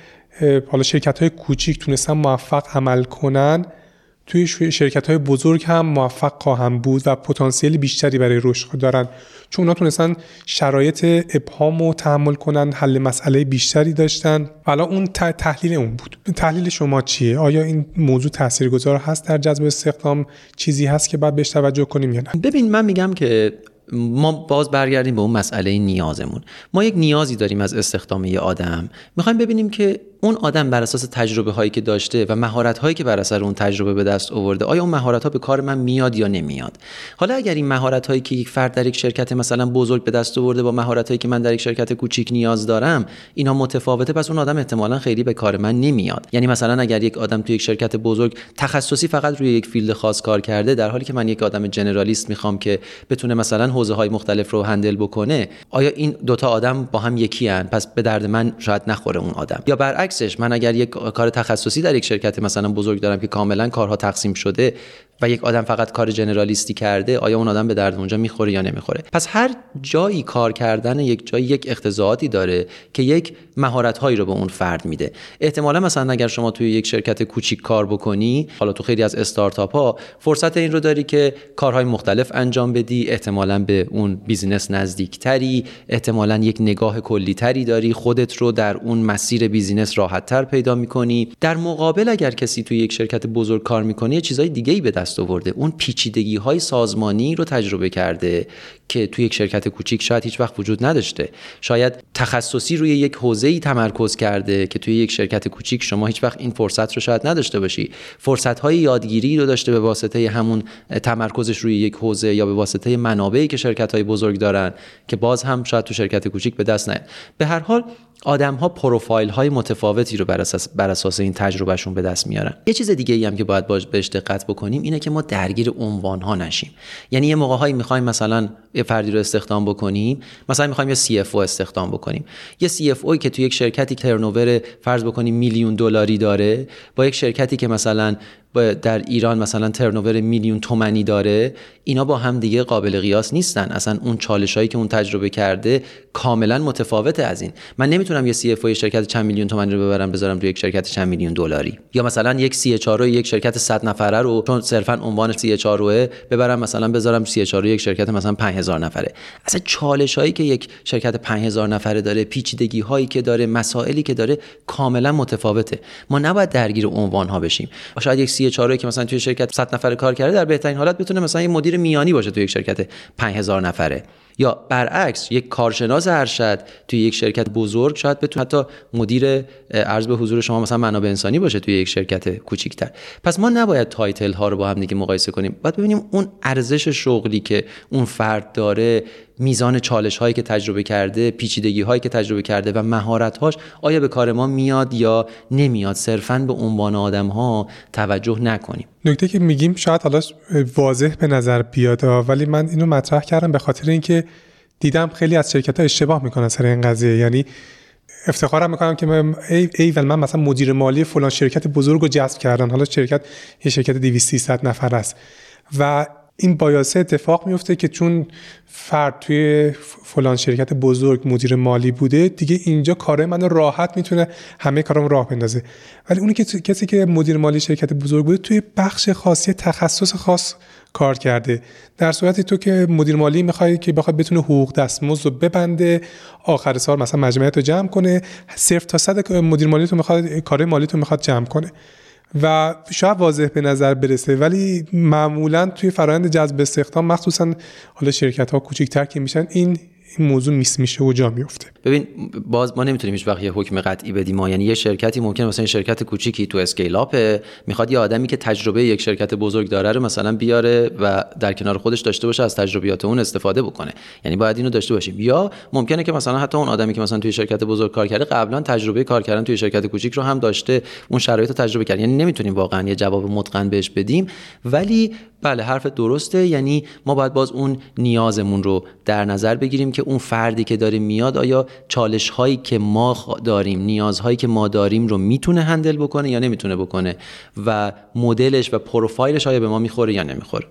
حالا شرکت های کوچیک تونستن موفق عمل کنن توی شرکت های بزرگ هم موفق خواهم بود و پتانسیل بیشتری برای رشد دارن. چون اونا تونستن شرایط ابهام و تحمل کنن حل مسئله بیشتری داشتن. حالا اون تحلیل اون بود. تحلیل شما چیه؟ آیا این موضوع تاثیرگذار هست در جذب استخدام؟ چیزی هست که باید بهش توجه کنیم یا نه؟ ببین من میگم که ما باز برگردیم به اون مسئله نیازمون. ما یک نیازی داریم از استخدام یه آدم. می‌خوایم ببینیم که اون آدم بر اساس تجربه هایی که داشته و مهارت هایی که بر اثر اون تجربه به دست آورده آیا اون مهارت ها به کار من میاد یا نمیاد؟ حالا اگر این مهارت هایی که یک فرد در یک شرکت مثلا بزرگ به دست آورده با مهارت هایی که من در یک شرکت کوچیک نیاز دارم اینا متفاوته پس اون آدم احتمالا خیلی به کار من نمیاد. یعنی مثلا اگر یک آدم توی یک شرکت بزرگ تخصصی فقط روی یک فیلد خاص کار کرده در حالی که من یک آدم جنرالیست می‌خوام که بتونه مثلا حوزه های مختلف رو handle بکنه آیا این دوتا آدم با هم یکی هن؟ پس به درد من شاید نخوره اون آدم. یا برعکسش من اگر یک کار تخصصی در یک شرکت مثلا بزرگ دارم که کاملا کارها تقسیم شده و یک آدم فقط کار generalist ی کرده آیا اون آدم به درد اونجا می‌خوره یا نمی‌خوره؟ پس هر جایی کار کردن یک جایی یک اقتضائاتی داره که یک مهارت هایی رو به اون فرد میده. احتمالا مثلا اگر شما توی یک شرکت کوچیک کار بکنی حالا تو خیلی از استارتاپ ها فرصت این رو داری که کارهای مختلف انجام بدی احتمالا به اون business نزدیکتری احتمالا یک نگاه کلی تری داری خودت رو در اون مسیر business راحت تر پیدا می‌کنی. در مقابل اگر کسی توی یک شرکت بزرگ کار می‌کنه چیزای دیگه ای به دست آورده. اون پیچیدگی های سازمانی رو تجربه کرده که توی یک شرکت کوچیک شاید هیچ وقت وجود نداشته. شاید تخصصی روی یک حوزه ای تمرکز کرده که توی یک شرکت کوچیک شما هیچ وقت این فرصت رو شاید نداشته باشی. فرصت های یادگیری رو داشته به واسطه همون تمرکزش روی یک حوزه یا به واسطه منابعی که شرکت های بزرگ دارن که باز هم شاید تو شرکت کوچیک به دست نیاد. به هر حال آدم ها پروفایل های متفاوتی رو بر اساس, بر اساس این تجربهشون به دست میارن. یه چیز دیگه ای هم که باید بهش دقت بکنیم اینه که ما درگیر عنوان ها نشیم. یعنی یه موقع هایی می‌خوایم مثلا یه فردی رو استخدام بکنیم مثلا می‌خوایم یه CFO استخدام بکنیم. یه CFO ی که تو یک شرکتی turnover فرض بکنیم میلیون دلاری داره با یک شرکتی که مثلا در ایران مثلا turnover میلیون تومنی داره اینا با هم دیگه قابل قیاس نیستن. اصلا اون چالش هایی که اون تجربه کرده کاملا متفاوته از این. من نمی‌تونم یه CFO شرکت چند میلیون تومانی رو ببرم بذارم تو یک شرکت چند میلیون دلاری. یا مثلا یک CHRO یک شرکت 100 نفره رو چون صرفا عنوان CHRO ببرم مثلا بذارم سی اچ یک شرکت مثلا 5000 نفره. اصلا چالش هایی که یک شرکت 5000 نفره داره پیچیدگی هایی که داره مسائلی که داره کاملا متفاوته. ما نباید درگیر عنوان ها بشیم. شاید یک اچ که مثلا توی شرکت 100 نفره کار کرده در بهترین حالت بتونه مثلا یه مدیر میانی باشه توی یک شرکت 5000 نفره. یا برعکس یک کارشناس ارشد توی یک شرکت بزرگ شاید بتونه حتی مدیر عرض به حضور شما مثلا منابع انسانی باشه توی یک شرکت کوچیکتر. پس ما نباید تایتل ها رو با هم دیگه مقایسه کنیم. باید ببینیم اون ارزش شغلی که اون فرد داره میزان چالش هایی که تجربه کرده پیچیدگی هایی که تجربه کرده و مهارت هاش آیا به کار ما میاد یا نمیاد؟ صرفا به عنوان آدم ها توجه نکنیم. نکته که میگیم شاید حالا واضح به نظر بیاد ولی من اینو مطرح کردم به خاطر اینکه دیدم خیلی از شرکت ها اشتباه می‌کنن سر این قضیه. یعنی افتخارم می‌کنم که من ای, ای من مثلا مدیر مالی فلان شرکت بزرگ رو جذب کردن. حالا شرکت یه شرکت 200 300 نفر است. و این بایاسه اتفاق میفته که چون فرد توی فلان شرکت بزرگ مدیر مالی بوده دیگه اینجا کار من راحت می‌تونه همه کارم راه بندازه. ولی اونی که کسی که مدیر مالی شرکت بزرگ بوده توی بخش خاصی تخصص خاص کار کرده. در صورتی تو که مدیر مالی می‌خوای که بخواد بتونه حقوق دستمزد رو ببنده آخر سال مثلا مجموعیت رو جمع کنه صرف تا صد مدیر مالی تو می‌خواد کار مالی تو می‌خواد جمع کنه. و شاید واضح به نظر برسه ولی معمولا توی فرایند جذب استخدام مخصوصا حالا شرکت ها کوچیکتر که میشن این این موضوع میس میشه و جا میفته. ببین باز ما نمی‌تونیم هیچ وقت یه حکم قطعی بدیم. ما یعنی یه شرکتی ممکن مثلا شرکت کوچیکی تو اسکیل اپ می‌خواد یه آدمی که تجربه یک شرکت بزرگ داره رو مثلا بیاره و در کنار خودش داشته باشه از تجربیات اون استفاده بکنه. یعنی باید اینو داشته باشیم. یا ممکنه که مثلا حتی اون آدمی که مثلا توی شرکت بزرگ کار کرده قبلا تجربه کار کردن توی شرکت کوچیک رو هم داشته اون شرایط رو تجربه کرد یعنی نمی‌تونیم واقعا یه جواب متقن بهش بدیم. ولی بله حرف درسته. یعنی ما باید باز اون نیازمون رو در نظر بگیریم که اون فردی که داره میاد آیا چالش هایی که ما داریم نیازهایی که ما داریم رو می‌تونه هندل بکنه یا نمی‌تونه بکنه؟ و مدلش و پروفایلش آیا به ما می‌خوره یا نمی‌خوره؟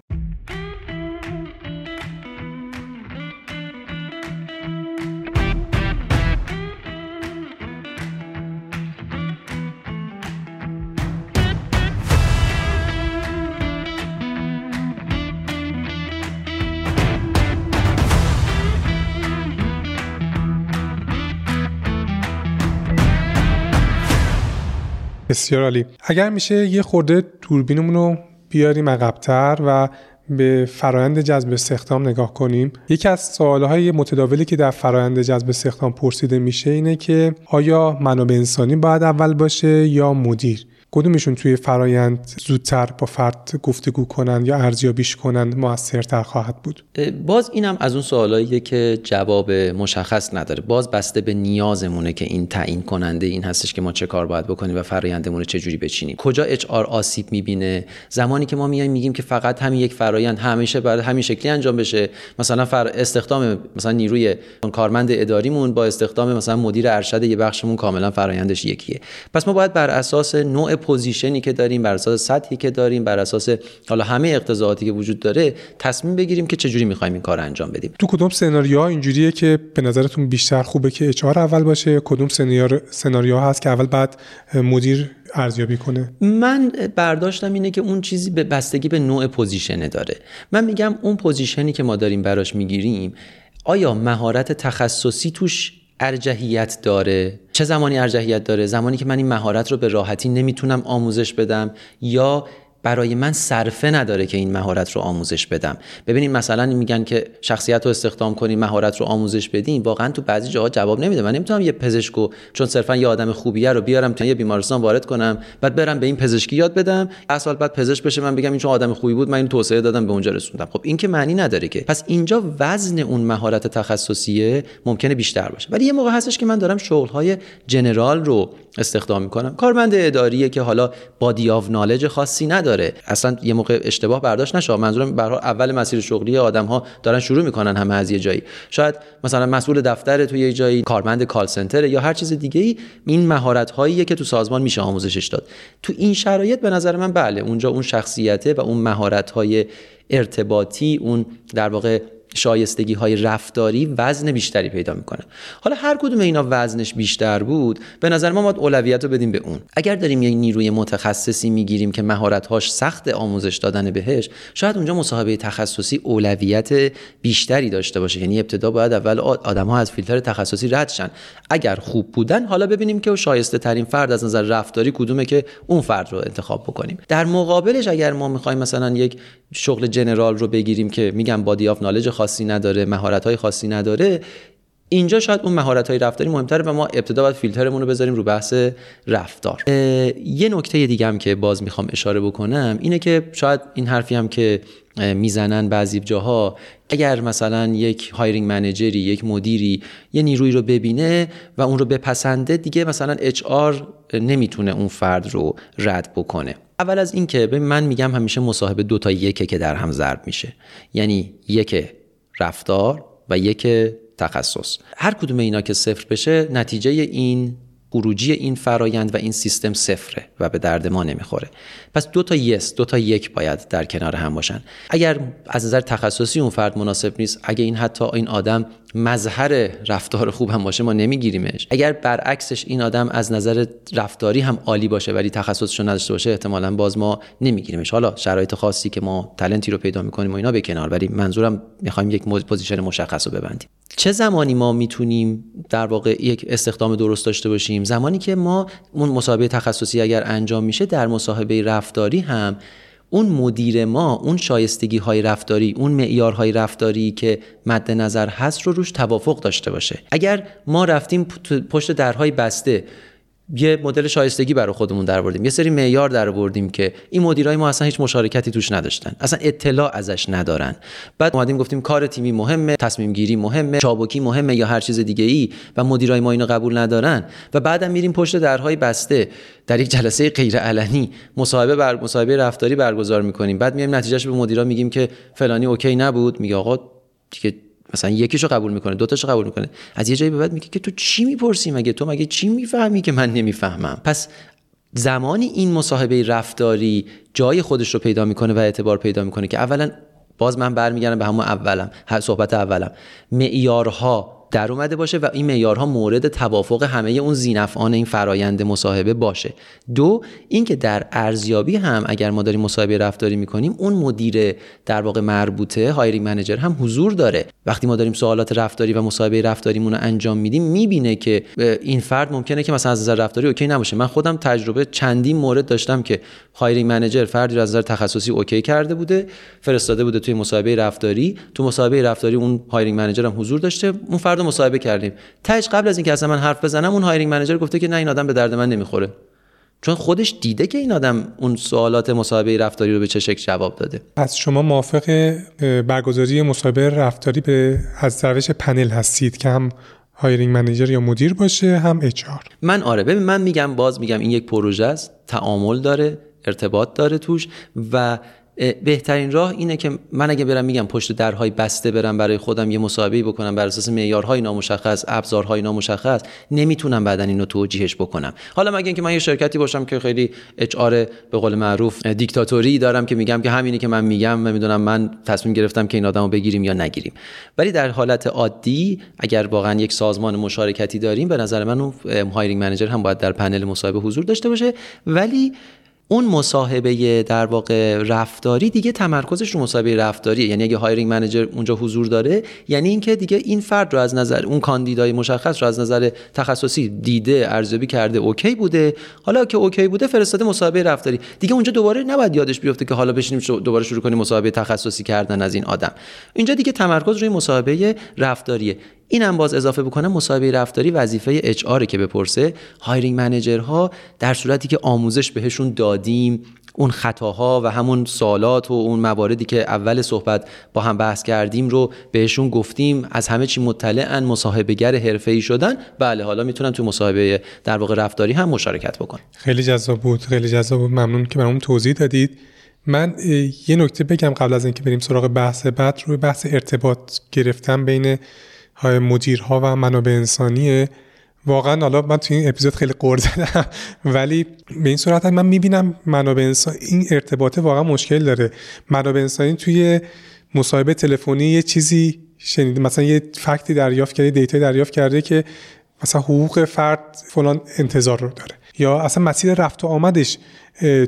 بسیار عالی. اگر میشه یه خورده دوربینمون رو بیاریم عقبتر و به فرایند جذب استخدام نگاه کنیم یکی از سوالهای متداولی که در فرایند جذب استخدام پرسیده میشه اینه که آیا منابع انسانی باید اول باشه یا مدیر؟ کدومشون توی فرایند زودتر با فرد گفتگو کنن یا ارزیابیش کنن موثرتر خواهد بود؟ باز اینم از اون سوالاییه که جواب مشخص نداره. باز بسته به نیازمونه که این تعیین کننده این هستش که ما چه کار باید بکنیم و فرایندمون چه جوری بچینیم. کجا اچ آر آسیب می‌بینه؟ زمانی که ما میایم میگیم که فقط همین یک فرایند همیشه بعد همین شکلی انجام بشه. مثلا فرایند استخدام مثلا نیروی کارمند اداریمون با استخدام مثلا مدیر ارشد یه بخشمون کاملا فرایندش یکیه. پس ما باید بر اساس نوع position ی که داریم بر اساس سطحی که داریم بر اساس حالا همه اقتضائاتی که وجود داره تصمیم بگیریم که چجوری می‌خوایم این کار انجام بدیم. تو کدوم سناریوها اینجوریه که به نظرتون بیشتر خوبه که HR اول باشه؟ کدوم سناریو هست که اول بعد مدیر ارزیابی کنه؟ من برداشتم اینه که اون چیزی به بستگی به نوع position ه داره. من میگم اون position ی که ما داریم براش می‌گیریم آیا مهارت تخصصی توش ارجحیت داره. چه زمانی ارجحیت داره؟ زمانی که من این مهارت رو به راحتی نمی‌تونم آموزش بدم یا برای من صرفه نداره که این مهارت رو آموزش بدم. ببینید مثلا میگن که شخصیت رو استخدام کنیم مهارت رو آموزش بدیم واقعا تو بعضی جاها جواب نمیده. من نمی‌تونم یه پزشکو چون صرفا یه آدم خوبیه رو بیارم تا یه بیمارستان وارد کنم بعد برم به این پزشکی یاد بدم. اصلا بعد پزشک بشه من بگم این چون آدم خوبی بود من این توسعه دادم به اونجا رسوندم. خب این که معنی نداره که. پس اینجا وزن اون مهارت تخصصیه ممکنه بیشتر باشه. ولی یه موقع هستش که من دارم شغل general رو استخدام می‌کنم. کارمند اداریه که حالا body of knowledge خاصی نداره. اصلا یه موقع اشتباه برداشت نشه منظورم به اول مسیر شغلی آدم ها دارن شروع می‌کنن همه از یه جایی. شاید مثلا مسئول دفتر توی یه جایی کارمند call center یا هر چیز دیگه ای این مهارت هاییه که تو سازمان میشه آموزشش داد. تو این شرایط به نظر من بله اونجا اون شخصیته و اون مهارت های ارتباطی اون در واقع شایستگی های رفتاری وزن بیشتری پیدا می‌کنه. حالا هر کدوم اینا وزنش بیشتر بود به نظر ما باید اولویت رو بدیم به اون. اگر داریم یک نیروی متخصصی می‌گیریم که مهارت هاش سخت آموزش دادن بهش شاید اونجا مصاحبه تخصصی اولویت بیشتری داشته باشه. یعنی ابتدا باید اول آدم ها از فیلتر تخصصی رد شن. اگر خوب بودن حالا ببینیم که شایسته ترین فرد از نظر رفتاری کدومه که اون فرد رو انتخاب بکنیم. در مقابلش اگر ما می‌خوایم مثلا یک شغل جنرال رو بگیریم که میگم بادی آف نالج خاصی نداره مهارت های خاصی نداره اینجا شاید اون مهارت های رفتاری مهمتره و ما ابتدا باید فیلترمون رو بذاریم رو بحث رفتار. یه نکته دیگه هم که باز می‌خوام اشاره بکنم اینه که شاید این حرفی هم که می‌زنن بعضی جاها اگر مثلا یک هایرینگ منیجری یک مدیری یه نیروی رو ببینه و اون رو بپسنده دیگه مثلا اچ آر نمی‌تونه اون فرد رو رد بکنه. اول از اینکه من میگم همیشه مصاحبه دو تا یکه که در هم ضرب میشه. یعنی یک رفتار و یک تخصص. هر کدوم اینا که صفر بشه نتیجه این خروجی این فرایند و این سیستم صفره و به درد ما نمی‌خوره. پس دو تا یک دو تا یک باید در کنار هم باشن. اگر از نظر تخصصی اون فرد مناسب نیست اگه این حتی این آدم مظهر رفتار خوب هم باشه ما نمیگیریمش. اگر برعکسش این آدم از نظر رفتاری هم عالی باشه ولی تخصصش رو نداشته باشه احتمالا باز ما نمیگیریمش. حالا شرایط خاصی که ما تلنتی رو پیدا می‌کنیم و اینا به کنار ولی منظورم می‌خوایم یک پوزیشن مشخص رو ببندیم. چه زمانی ما می‌تونیم در واقع یک استخدام درست داشته باشیم؟ زمانی که ما اون مسابقه تخصصی اگر انجام میشه در مصاحبه رفتاری هم اون مدیر ما اون شایستگی های رفتاری اون معیارهای رفتاری که مد نظر هست رو روش توافق داشته باشه. اگر ما رفتیم پشت درهای بسته یه مدل شایستگی برای خودمون در بردیم. یه سری معیار بردیم که این مدیرای ما اصلا هیچ مشارکتی توش نداشتن. اصلا اطلاع ازش ندارن. بعد اومدیم گفتیم کار تیمی مهمه تصمیم گیری مهمه چابکی مهمه یا هر چیز دیگه ای و مدیرای ما اینو قبول ندارن و بعدم میریم پشت درهای بسته در یک جلسه غیر علنی مصاحبه بر مصاحبه رفتاری برگزار می‌کنیم. بعد میایم نتیجهش به مدیرا میگیم که فلانی اوکی نبود. میگه آقا دیگه مثلا یکیشو قبول می‌کنه دو تاشو قبول می‌کنه. از یه جایی به بعد میگه که تو چی می‌پرسی مگه؟ تو مگه چی می‌فهمی که من نمی‌فهمم؟ پس زمانی این مصاحبه رفتاری جای خودش رو پیدا می‌کنه و اعتبار پیدا می‌کنه که اولا باز من برمیگردم به همون اولم صحبت اولم. معیارها در اومده باشه و این معیارها مورد توافق همه اون ذینفعان این فرایند مصاحبه باشه. دو اینکه در ارزیابی هم اگر ما داریم مصاحبه رفتاری می‌کنیم اون مدیر در واقع مربوطه hiring manager هم حضور داره. وقتی ما داریم سوالات رفتاری و مصاحبه رفتاریمون رو انجام میدیم می‌بینه که این فرد ممکنه که مثلا از نظر رفتاری okay نباشه. من خودم تجربه چندین مورد داشتم که hiring manager فردی رو از نظر تخصصی okay کرده بوده فرستاده بوده توی مصاحبه رفتاری. تو مصاحبه رفتاری اون hiring manager هم حضور داشته اون فرد مصاحبه کردیم. تاش قبل از اینکه اصلا من حرف بزنم اون hiring manager گفته که نه این آدم به درد من نمی‌خوره. چون خودش دیده که این آدم اون سوالات مصاحبه رفتاری رو به چه شکل جواب داده. از شما موافق برگزاری مصاحبه رفتاری به از روش پنل هستید که هم hiring manager یا مدیر باشه هم H من آره ببین من میگم باز میگم این یک پروژه است. تعامل داره ارتباط داره توش و بهترین راه اینه که من اگه برم میگم پشت درهای بسته برم برای خودم یه مصاحبه بکنم بر اساس معیارهای نامشخص ابزارهای نامشخص نمی‌تونم بعدا اینو توجیهش بکنم. حالا مگه اینکه من یه شرکتی باشم که خیلی اچ به قول معروف دیکتاتوری دارم که میگم که همینی که من میگم و می‌دونم من تصمیم گرفتم که این آدمو بگیریم یا نگیریم. ولی در حالت عادی اگر واقعا یک سازمان مشارکتی داریم به نظر من اون hiring manager هم باید در پنل مصاحبه حضور داشته باشه. ولی اون مصاحبه در واقع رفتاری دیگه تمرکزش رو مصاحبه رفتاریه. یعنی اگه hiring manager اونجا حضور داره یعنی اینکه دیگه این فرد رو از نظر اون کاندیدای مشخص رو از نظر تخصصی دیده ارزیابی کرده okay بوده. حالا که okay بوده فرستاده مصاحبه رفتاری. دیگه اونجا دوباره نباید یادش بیفته که حالا بشینیم دوباره شروع کنیم مصاحبه تخصصی کردن از این آدم. اینجا دیگه تمرکز روی مصاحبه رفتاریه. اینم باز اضافه بکنم مصاحبه رفتاری وظیفه اچ که بپرسه. هایرینگ منیجرها در صورتی که آموزش بهشون دادیم اون خطاها و همون سوالات و اون مواردی که اول صحبت با هم بحث کردیم رو بهشون گفتیم. از همه چی مطلعن مصاحبهگر حرفه‌ای شدن. بله حالا می‌تونن تو مصاحبه در واقع رفتاری هم مشارکت بکنن. خیلی جذاب بود خیلی جذاب بود. ممنون که برامون توضیح دادید. من یه نکته بگم قبل از اینکه بریم سراغ بحث بعد روی بحث ارتباط گرفتن بین های مدیرها و منابع انسانیه. واقعا حالا من توی این اپیزود خیلی قرض زدم ولی به این صورت من می‌بینم منابع انسان این ارتباطه واقعا مشکل داره. منابع انسانی توی مصاحبه تلفنی یه چیزی شنیده مثلا یه فکتی دریافت کرده دیتا دریافت کرده که مثلا حقوق فرد فلان انتظار رو داره. یا اصلا مسیر رفت و آمدش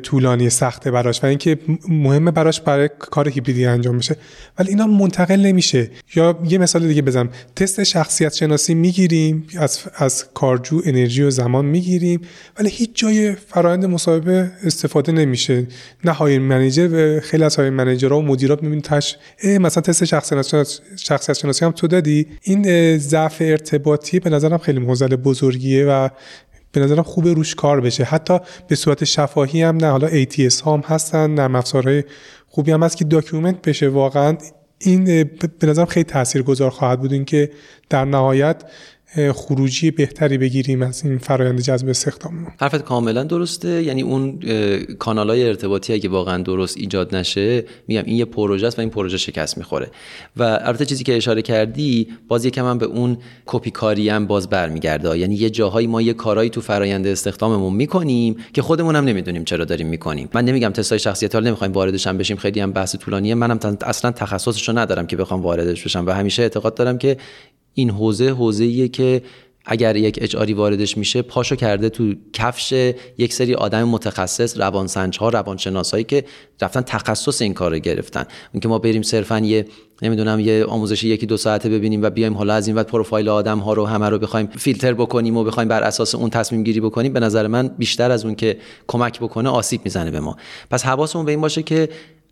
طولانی سخته براش و اینکه مهمه براش برای کار هیبریدی انجام بشه. ولی اینا منتقل نمیشه. یا یه مثال دیگه بزنم. تست شخصیت شناسی می‌گیریم از از کارجو انرژی و زمان می‌گیریم ولی هیچ جای فرایند مصاحبه استفاده نمیشه. نه های منیجر خیلی از های منیجرها و مدیرا می‌بینید تش مثلا تست شخصیت شناسی هم تو دادی. این ضعف ارتباطی به نظرم خیلی موزل بزرگیه و به نظرم خوب روش کار بشه. حتی به صورت شفاهی هم نه. حالا ATS هم هستن نرم افزارهای خوبی هم هست که document بشه. واقعا این به نظرم خیلی تاثیرگذار خواهد بود اینکه در نهایت خروجی بهتری بگیریم از این فرایند جذب استخدام حرفت کاملا درسته. یعنی اون کانال های ارتباطی اگه واقعا درست ایجاد نشه میگم این یه پروژه است و این پروژه شکست می‌خوره. و البته چیزی که اشاره کردی باز یکم هم به اون کپی کاری هم باز برمیگرده. یعنی یه جاهایی ما یه کارایی تو فرایند استخداممون می‌کنیم که خودمون هم نمی‌دونیم چرا داریم می‌کنیم. من نمیگم تستای شخصیت حالا نمی‌خوایم واردش هم بشیم خیلی هم بحث طولانیه. منم اصلا تخصصشو ندارم که بخوام واردش بشم و همیشه اعتقاد دارم که این حوزه حوزه که اگر یک اچاری واردش میشه پاشو کرده تو کفش یک سری آدم متخصص روانسنج ها روانشناس هایی که رفتن تخصص این کار رو گرفتن. اون ما بریم صرفا یه نمی‌دونم یه آموزش یکی دو ساعته ببینیم و بیایم حالا از این وقت پروفایل آدم ها رو همه رو بخوایم فیلتر بکنیم و بخوایم بر اساس اون تصمیم گیری بکنیم به نظر من بیشتر از اون که کمک بکنه آسیب می‌زنه به ما. پس حواسمون به این باشه که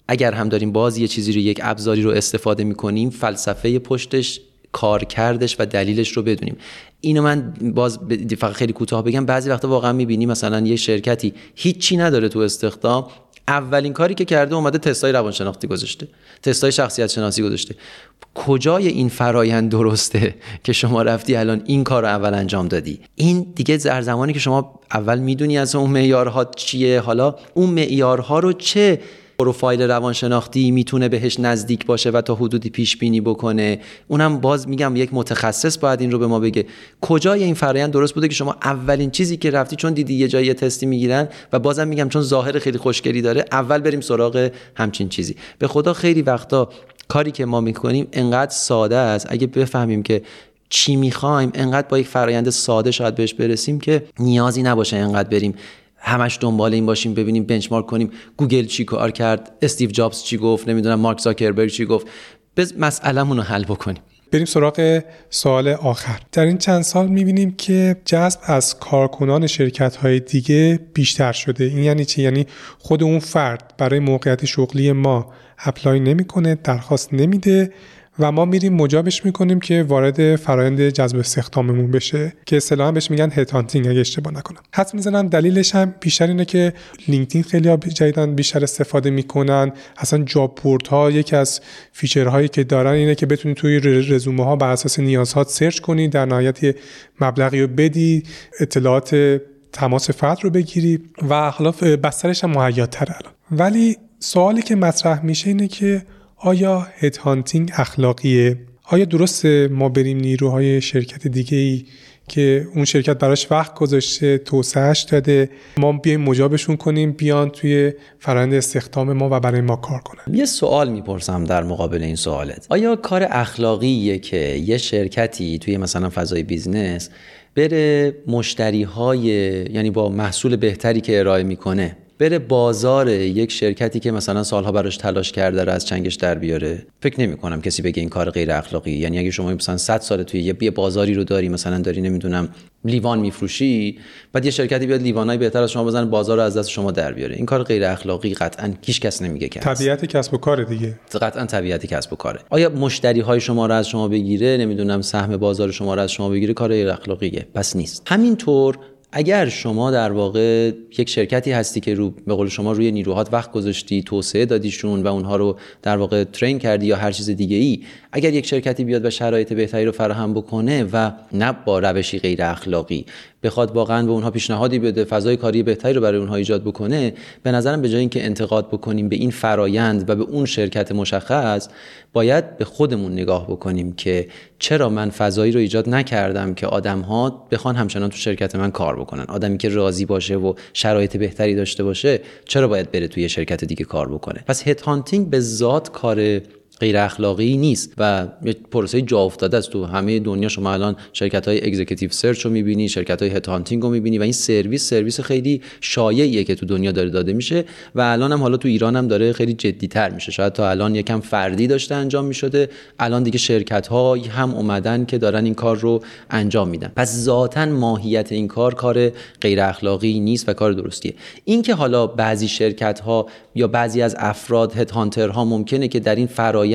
اگر هم داریم باز یه چیزی رو یک ابزاری رو استفاده می‌کنیم فلسفه پشتش کارکردش و دلیلش رو بدونیم. اینو من باز فقط خیلی کوتاه بگم بعضی وقتا واقعا می‌بینی مثلا یه شرکتی هیچی نداره تو استخدام اولین کاری که کرده اومده تستای روانشناختی گذاشته تستای شخصیت شناسی گذاشته. کجای این فرایند درسته که شما رفتی الان این کار رو اول انجام دادی؟ این دیگه در زمانی که شما اول می‌دونی از اون معیارها چیه حالا اون معیارها رو چه پروفایل روانشناختی می‌تونه بهش نزدیک باشه و تا حدودی پیش بینی بکنه. اونم باز میگم یک متخصص باید این رو به ما بگه. کجای این فرایند درست بوده که شما اولین چیزی که رفتی چون دیدی یه جایی تستی می‌گیرن و بازم میگم چون ظاهر خیلی خوشگلی داره اول بریم سراغ همچین چیزی. به خدا خیلی وقتا کاری که ما می‌کنیم انقدر ساده است. اگه بفهمیم که چی می‌خوایم انقدر با یک فرایند ساده شاید بهش برسیم که نیازی نباشه انقدر بریم. همش دنبال این باشیم ببینیم benchmark کنیم. گوگل چی کار کرد؟ استیو جابز چی گفت؟ نمی‌دونم مارک زاکربرگ چی گفت؟ بز مسئلهمون رو حل بکنیم. بریم سراغ سوال آخر. در این چند سال می‌بینیم که جذب از کارکنان شرکت های دیگه بیشتر شده. این یعنی چی؟ یعنی خود اون فرد برای موقعیت شغلی ما apply نمی‌کنه درخواست نمیده. و ما میریم مجابش می‌کنیم که وارد فرایند جذب استخداممون بشه که اصطلاحا بهش میگن headhunting اگه اشتباه نکنم. حدس می‌زنم دلیلش هم بیشتر اینه که لینکدین خیلی جدیدا بیشتر استفاده می‌کنن. اصلا job board ها یکی از feature هایی که دارن اینه که بتونی توی رزومه ها بر اساس نیازها search کنی در نهایت مبلغی رو بدی اطلاعات تماس فرد رو بگیری و حالا بسترش هم الان. ولی سوالی که مطرح میشه اینه که آیا headhunting اخلاقیه؟ آیا درسته ما بریم نیروهای شرکت دیگه ای که اون شرکت براش وقت گذاشته توسعهش داده ما بیایم مجابشون کنیم بیان توی فرآیند استخدام ما و برای ما کار کنن؟ یه سوال می‌پرسم در مقابل این سوالت. آیا کار اخلاقیه که یه شرکتی توی مثلا فضای business بره مشتری های یعنی با محصول بهتری که ارائه می‌کنه بره بازار یک شرکتی که مثلا سالها براش تلاش کرده رو از چنگش در بیاره. فکر نمی کنم کسی بگه این کار غیر اخلاقی یعنی اگه شما مثلا 100 سال توی یه بازاری رو داری مثلا داری نمی‌دونم لیوان میفروشی بعد یه شرکتی بیاد لیوانای بهتر از شما بزنه بازار رو از دست شما در بیاره. این کار غیر اخلاقی قطعا هیچ کس نمیگه که طبیعت کسب و کار دیگه. قطعا طبیعت کسب و کاره. آیا مشتری های شما رو از شما بگیره؟ نمی‌دونم سهم بازار شما رو از شما بگیره؟ کار غیر اخلاقیه. پس نیست. همینطور اگر شما در واقع یک شرکتی هستی که رو به قول شما روی نیروهات وقت گذاشتی توسعه دادیشون و اونها رو در واقع ترین کردی یا هر چیز دیگه ای اگر یک شرکتی بیاد و شرایط بهتری رو فراهم بکنه و نه با روشی غیر اخلاقی بخواد واقعا به اونها پیشنهادی بده فضای کاری بهتری رو برای اونها ایجاد بکنه به نظرم به جای اینکه انتقاد بکنیم به این فرایند و به اون شرکت مشخص باید به خودمون نگاه بکنیم که چرا من فضایی رو ایجاد نکردم که آدم ها بخوان همچنان تو شرکت من کار بکنن. آدمی که راضی باشه و شرایط بهتری داشته باشه چرا باید بره توی شرکت دیگه کار بکنه؟ پس headhunting به ذات کار غیر اخلاقی نیست و یه پروسه جا افتاده است تو همه دنیا. شما الان شرکت های executive search رو می‌بینی شرکت های headhunting رو می‌بینی و این سرویس سرویس خیلی شایعیه که تو دنیا داره داده میشه و الان هم حالا تو ایران هم داره خیلی جدی تر میشه. شاید تا الان یکم فردی داشته انجام می‌شده الان دیگه شرکت ها هم اومدن که دارن این کار رو انجام میدن. پس ذاتا ماهیت این کار کار غیر اخلاقی نیست و کار درستیه. اینکه حالا بعضی شرکت ها یا بعضی از افراد هد ها ممکنه که در این فرایند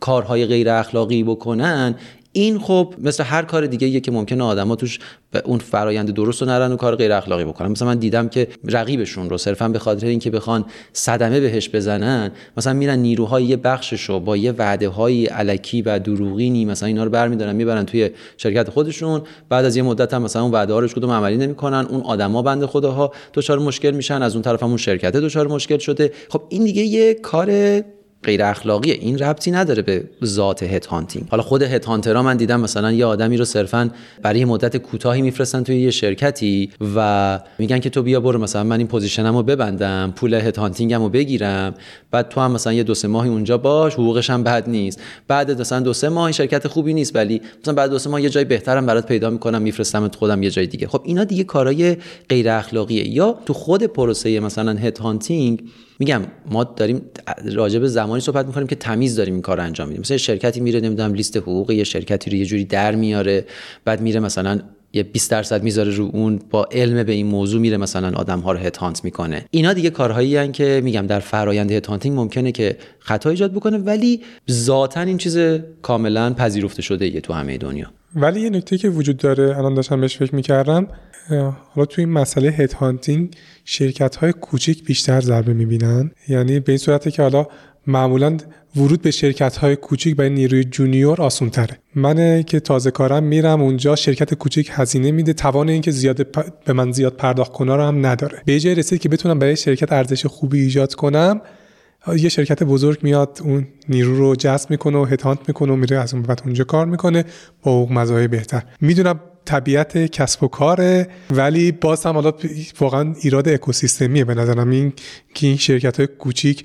کارهای غیر اخلاقی بکنن این خب مثل هر کار دیگه یه که ممکنه آدما توش به اون فرایند درست رو نرن و کار غیر اخلاقی بکنن. مثلا من دیدم که رقیبشون رو صرفا به خاطر اینکه بخوان صدمه بهش بزنن مثلا میرن نیروهای یه بخشش رو با یه وعده های علکی و دروغینی مثلا اینا رو برمیدارن می‌برن توی شرکت خودشون بعد از یه مدت هم مثلا اون وعده ها رو کدوم عملی نمی‌کنن اون آدما بنده خداها دچار مشکل میشن از اون طرف هم شرکت دچار مشکل شده. خب این دیگه یه کار غیر اخلاقیه. این ربطی نداره به ذات هت هانتینگ حالا خود هت هانترها من دیدم مثلا یه آدمی رو صرفا برای مدت کوتاهی میفرستن توی یه شرکتی و میگن که تو بیا برو مثلا من این position م رو ببندم پول headhunting م رو بگیرم. بعد تو هم مثلا یه دو سه ماهی اونجا باش حقوقش هم بد نیست. بعد مثلا دو سه ماه شرکت خوبی نیست ولی مثلا بعد دو سه ماه یه جای بهترم برات پیدا می‌کنم میفرستم خودم یه جای دیگه. خب اینا دیگه کارهای غیر اخلاقیه. یا تو خود پروسه مثلا headhunting میگم ما داریم راجع به زمانی صحبت می‌کنیم که تمیز داریم این کار انجام میدیم. مثلا شرکتی میره نمی‌دونم لیست حقوق یه شرکتی رو یه جوری در میاره بعد میره مثلا یه 20 درصد می‌ذاره رو اون با علم به این موضوع میره مثلا آدم ها رو head hunt می‌کنه. اینا دیگه کارهایی هستن که میگم در فرایند head hunting ممکنه که خطا ایجاد بکنه ولی ذاتا این چیز کاملا پذیرفته شده یه تو همه دنیا. ولی یه نکته که وجود داره الان داشتم بهش فکر می‌کردم حالا توی این مسئله head hunting شرکت های کوچیک بیشتر ضربه می‌بینن. یعنی به این صورته که حالا معمولا ورود به شرکت های کوچیک برای نیروی junior آسون تره من که تازه کارم میرم اونجا شرکت کوچیک هزینه میده. توان اینکه زیاد به من زیاد پرداخت کنه رو هم نداره. به جای رسید که بتونم برای شرکت ارزش خوبی ایجاد کنم یه شرکت بزرگ میاد اون نیرو رو جذب می‌کنه و هتانت می‌کنه و میره از اون بعد اونجا کار می‌کنه با حقوق مزایای بهتر. می‌دونم طبیعت کسب و کاره ولی باز هم حالا واقعا ایراد اکوسیستمیه. به نظرم این که این شرکت های کوچیک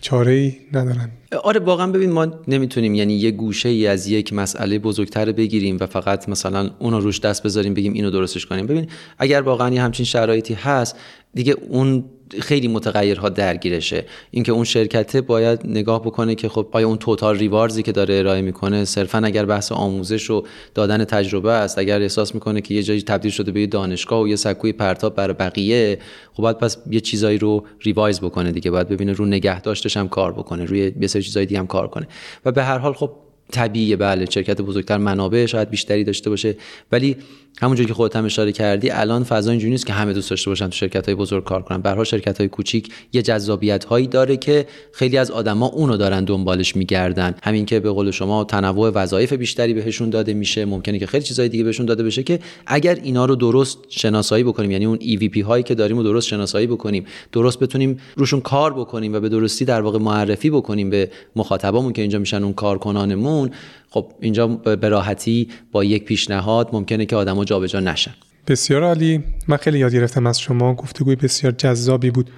چاره ای ندارن. آره واقعا ببین ما نمی‌تونیم یعنی یه گوشه ای از یک مسئله بزرگتر بگیریم و فقط مثلا اونو روش دست بذاریم بگیم اینو درستش کنیم. ببین اگر واقعا یه همچین شرایطی هست دیگه اون خیلی متغیرها درگیرشه. اینکه اون شرکته باید نگاه بکنه که خب آیا اون توتال ریوارزی که داره ارائه می‌کنه صرفا اگر بحث آموزش و دادن تجربه است اگر احساس می‌کنه که یه جایی تبدیل شده به یه دانشگاه و یه سکوی پرتاب برای بقیه خب باید پس یه چیزایی رو ریوایز بکنه دیگه. باید ببینه رو نگه داشتش هم کار بکنه روی یه سری چیزای دیگه هم کار کنه. و به هر حال خب طبیعیه بله شرکت بزرگتر منابع شاید بیشتری داشته باشه. ولی همونجوری که خودت هم اشاره کردی الان فضا اینجوری نیست که همه دوست داشته باشن تو شرکت های بزرگ کار کنن. به شرکت های کوچیک یه جذابیت هایی داره که خیلی از آدما اونو دارن دنبالش میگردن. همین که به قول شما تنوع وظایف بیشتری بهشون داده میشه ممکنه که خیلی چیزهای دیگه بهشون داده بشه که اگر اینا رو درست شناسایی بکنیم یعنی اون EVP هایی که داریم رو درست شناسایی بکنیم درست بتونیم روشون کار بکنیم و به درستی در واقع معرفی بکنیم به مخاطبامون که اینجا میشن اون کارکنانمون خب اینجا به راحتی با یک پیشنهاد ممکنه که آدما جابجا نشن. بسیار عالی. من خیلی یاد گرفتم از شما. گفتگوی بسیار جذابی بود.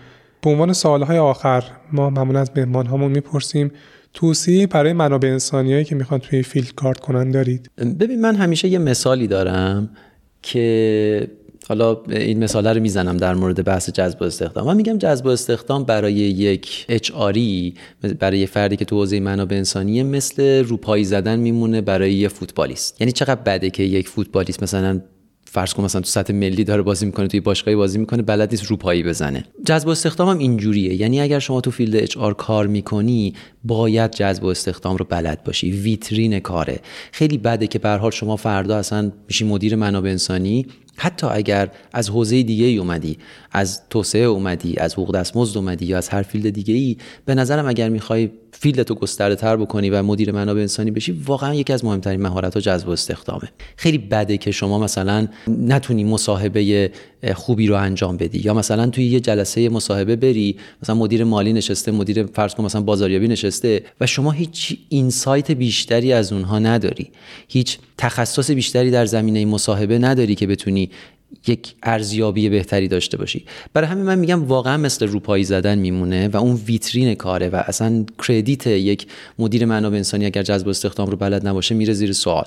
به عنوان سوالهای آخر ما معمولا از مهمان هامون می‌پرسیم. توصیه برای منابع انسانیایی که می‌خوان توی فیلد کارت کنن دارید؟ ببین من همیشه یه مثالی دارم که حالا این مثال رو می‌زنم در مورد بحث جذب و استخدام. من میگم جذب و استخدام برای یک اچ برای یه فردی که تو حوزه منابع انسانیه مثل روپایی زدن میمونه برای یه فوتبالیست. یعنی چقدر بده که یک فوتبالیست مثلا فرض کن مثلا تو سطح ملی داره بازی می‌کنه توی باشگاهی بازی می‌کنه بلد نیست روپایی بزنه. جذب و استخدام هم اینجوریه. یعنی اگر شما تو field HR کار می‌کنی باید جذب و استخدام رو بلد باشی. ویترین کاره. خیلی بده که به حال شما فردا اصلا میشی مدیر منابع انسانی. حتی اگر از حوزه دیگه ای اومدی از توسعه اومدی از حقوق دستمزد اومدی یا از هر field دیگه ای به نظرم اگر می‌خوای field تو گسترده تر بکنی و مدیر منابع انسانی بشی واقعا یکی از مهمترین مهارت ها جذب و استخدامه. خیلی بده که شما مثلا نتونی مصاحبه خوبی رو انجام بدی یا مثلا توی یه جلسه مصاحبه بری مثلا مدیر مالی نشسته مدیر فرض کن مثلا بازاریابی نشسته و شما هیچ insight بیشتری از اونها نداری. هیچ تخصص بیشتری در زمینه مصاحبه نداری که بتونی یک ارزیابی بهتری داشته باشی. برای همین من میگم واقعا مثل روپایی زدن میمونه و اون ویترین کاره و اصلا credit یک مدیر منابع انسانی اگر جذب استخدام رو بلد نباشه میره زیر سوال.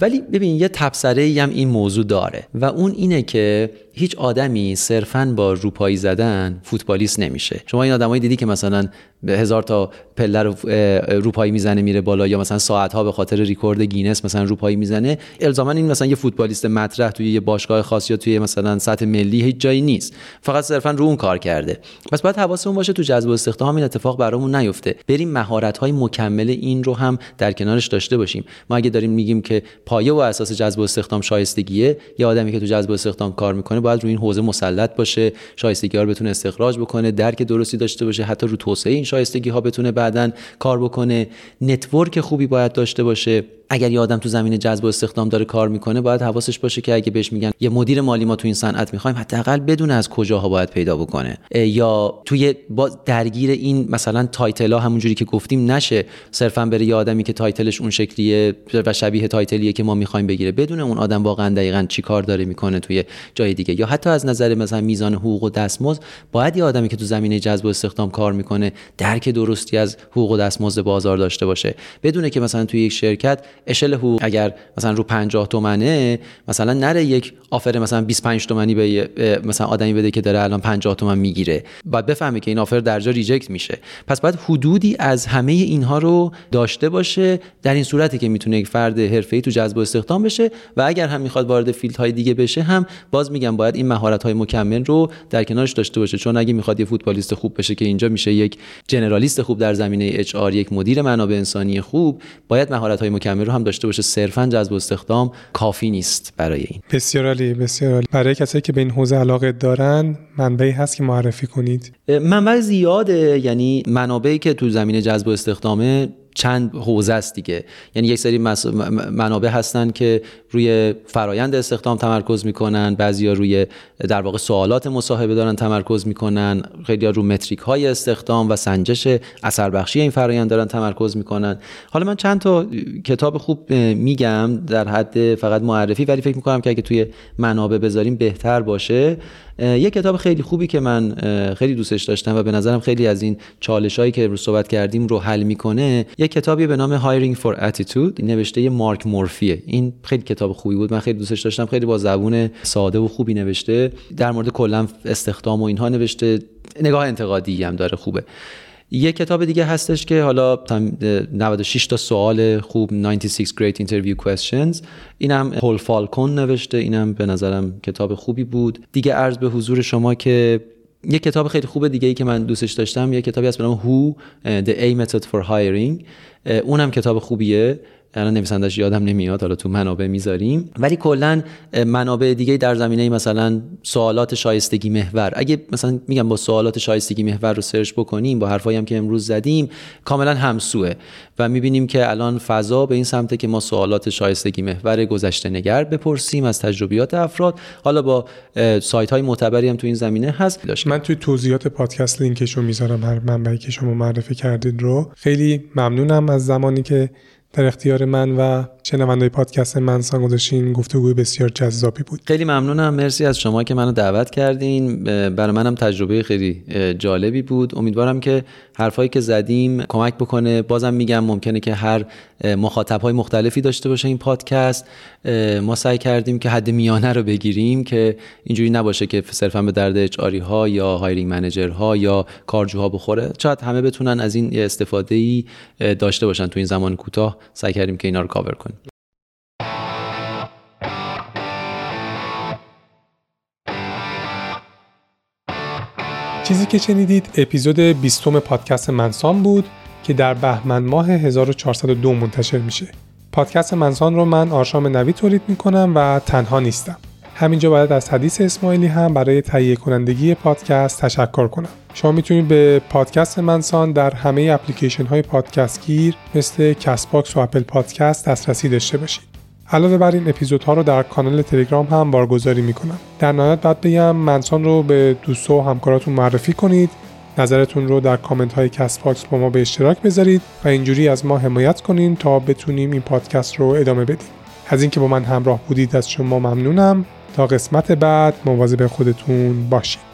ولی ببین یه تبصره هم این موضوع داره و اون اینه که هیچ آدمی صرفا با روپایی زدن فوتبالیست نمیشه. شما این آدمایی دیدی که مثلا هزار تا پله رو روپایی می‌زنه میره بالا یا مثلا ساعت ها به خاطر ریکورد گینس مثلا روپایی می‌زنه. الزاما این مثلا یه فوتبالیست مطرح توی یه باشگاه خاص یا توی مثلا سطح ملی هیچ جایی نیست. فقط صرفا رو اون کار کرده. پس باید حواسمون باشه تو جذب و استخدام این اتفاق برامون نیفته. بریم مهارت های مکمل این رو هم در کنارش داشته باشیم. ما اگه داریم میگیم که پایه و اساس جذب و استخدام شایستگیه یه آدمی که تو جذب و استخدام کار می‌کنه باید روی این حوزه مسلط باشه شایستگی ها رو بتونه استخراج بکنه درک درستی داشته باشه حتی رو توسعه این شایستگی ها بتونه بعدا کار بکنه. network خوبی باید داشته باشه. اگر یه آدم تو زمین جذب و استخدام داره کار می‌کنه باید حواسش باشه که اگه بهش میگن یه مدیر مالی ما تو این صنعت می‌خوایم حداقل بدونه از کجاها باید پیدا بکنه. یا توی با درگیر این مثلا title ها همونجوری که گفتیم نشه صرفا بره یه آدمی که title ش اون شکلیه و شبیه title یه که ما می‌خوایم بگیره. بدونه اون آدم واقعا دقیقا چی کار داره می‌کنه توی جای دیگه. یا حتی از نظر مثلا میزان حقوق و دستمزد باید یه آدمی که تو زمینه جذب و استخدام کار می‌کنه درک درستی از حقوق و دستمزد بازار داشته باشه. بدونه که مثلا توی یک شرکت اشل حقوق اگر مثلا رو 50 تومنه مثلا نره یک offer مثلا 25 تومنی به مثلا آدمی بده که داره الان 50 تومن می‌گیره. باید بفهمه که این offer در جا reject میشه. پس باید حدودی از همه اینها رو داشته باشه در این صورتی که می‌تونه یک فرد حرفه‌ای تو جذب و استخدام بشه و اگر هم می‌خواد وارد field های دیگه بشه هم باز میگم باید این مهارت های مکمل رو در کنارش داشته باشه. چون اگه می‌خواد یه فوتبالیست خوب بشه که اینجا میشه یک generalist خوب در زمینه HR یک مدیر منابع انسانی خوب باید مهارت های مکمل هم داشته باشه صرفا جذب و استخدام کافی نیست برای این. بسیار عالی بسیار عالی برای کسایی که به این حوزه علاقه دارن منبعی هست که معرفی کنید. منبع زیاده یعنی منابعی که تو زمینه جذب و استخدامه چند حوزه است دیگه. یعنی یک سری منابع هستن که روی فرایند استخدام تمرکز می‌کنن بعضیا روی در واقع سوالات مصاحبه دارن تمرکز می‌کنن خیلی رو متریک های استخدام و سنجش اثر بخشی این فرایند دارن تمرکز می‌کنن. حالا من چند تا کتاب خوب میگم در حد فقط معرفی ولی فکر می‌کنم که اگه توی منابع بذاریم بهتر باشه. یه کتاب خیلی خوبی که من خیلی دوستش داشتم و به نظرم خیلی از این چالش هایی که صحبت کردیم رو حل می‌کنه یه کتابی به نام Hiring for Attitude نوشته مارک مورفیه. این خیلی کتاب خوبی بود. من خیلی دوستش داشتم. خیلی با زبون ساده و خوبی نوشته. در مورد کلا استخدام و اینها نوشته. نگاه انتقادی هم داره. خوبه. یه کتاب دیگه هستش که حالا 96 تا سوال خوب 96 Great Interview Questions. اینم هول فالکون نوشته اینم به نظرم کتاب خوبی بود. دیگه عرض به حضور شما که یه کتاب خیلی خوب دیگه ای که من دوستش داشتم یه کتابی هست به نام Who The A Method for Hiring. اونم کتاب خوبیه. الان نویسندش یادم نمیاد حالا تو منابع می‌ذاریم. ولی کلا منابع دیگه در زمینه مثلا سوالات شایستگی محور. اگه مثلا میگم با سوالات شایستگی محور رو سرچ بکنیم با حرفایی هم که امروز زدیم کاملا همسوه و می‌بینیم که الان فضا به این سمته که ما سوالات شایستگی محور گذشته نگر بپرسیم از تجربیات افراد. حالا با سایت های معتبری هم تو این زمینه هست. من توی توضیحات پادکست لینکش رو می‌ذارم هر منبعی که شما معرفی کردید رو. خیلی ممنونم از زمانی که در اختیار من و شنوندای پادکست منسان گذاشتین گفتگوی بسیار جذابی بود. خیلی ممنونم. مرسی از شما که منو دعوت کردین. برای منم تجربه خیلی جالبی بود. امیدوارم که حرفایی که زدیم کمک بکنه. بازم میگم ممکنه که هر مخاطب های مختلفی داشته باشه این پادکست. ما سعی کردیم که حد میانه رو بگیریم که اینجوری نباشه که صرفا به درد HR ها یا hiring manager ها یا کارجوها بخوره. شاید همه بتونن از این استفاده ای داشته باشن تو این زمان کوتاه. سعی کردیم که اینا رو کاور کنیم. چیزی که شنیدید اپیزود 20 پادکست منسان بود که در بهمن ماه 1402 منتشر میشه. پادکست منسان رو من آرشام نوی تولید می‌کنم و تنها نیستم. همینجا باید از حدیث اسماعیلی هم برای تهیه کنندگی پادکست تشکر کنم. شما می‌تونید به پادکست منسان در همه اپلیکیشن های پادگیر مثل کست باکس و اپل پادکست دسترسی داشته باشید. علاوه بر این اپیزودها رو در کانال تلگرام هم بارگذاری می‌کنم. در نهایت باید بگم منسان رو به دوستا و همکاراتون معرفی کنید. نظرتون رو در کامنت های کست باکس با ما به اشتراک بذارید و اینجوری از ما حمایت کنین تا بتونیم این پادکست رو ادامه بدیم. از اینکه با من همراه بودید از شما ممنونم. تا قسمت بعد مواظب خودتون باشید.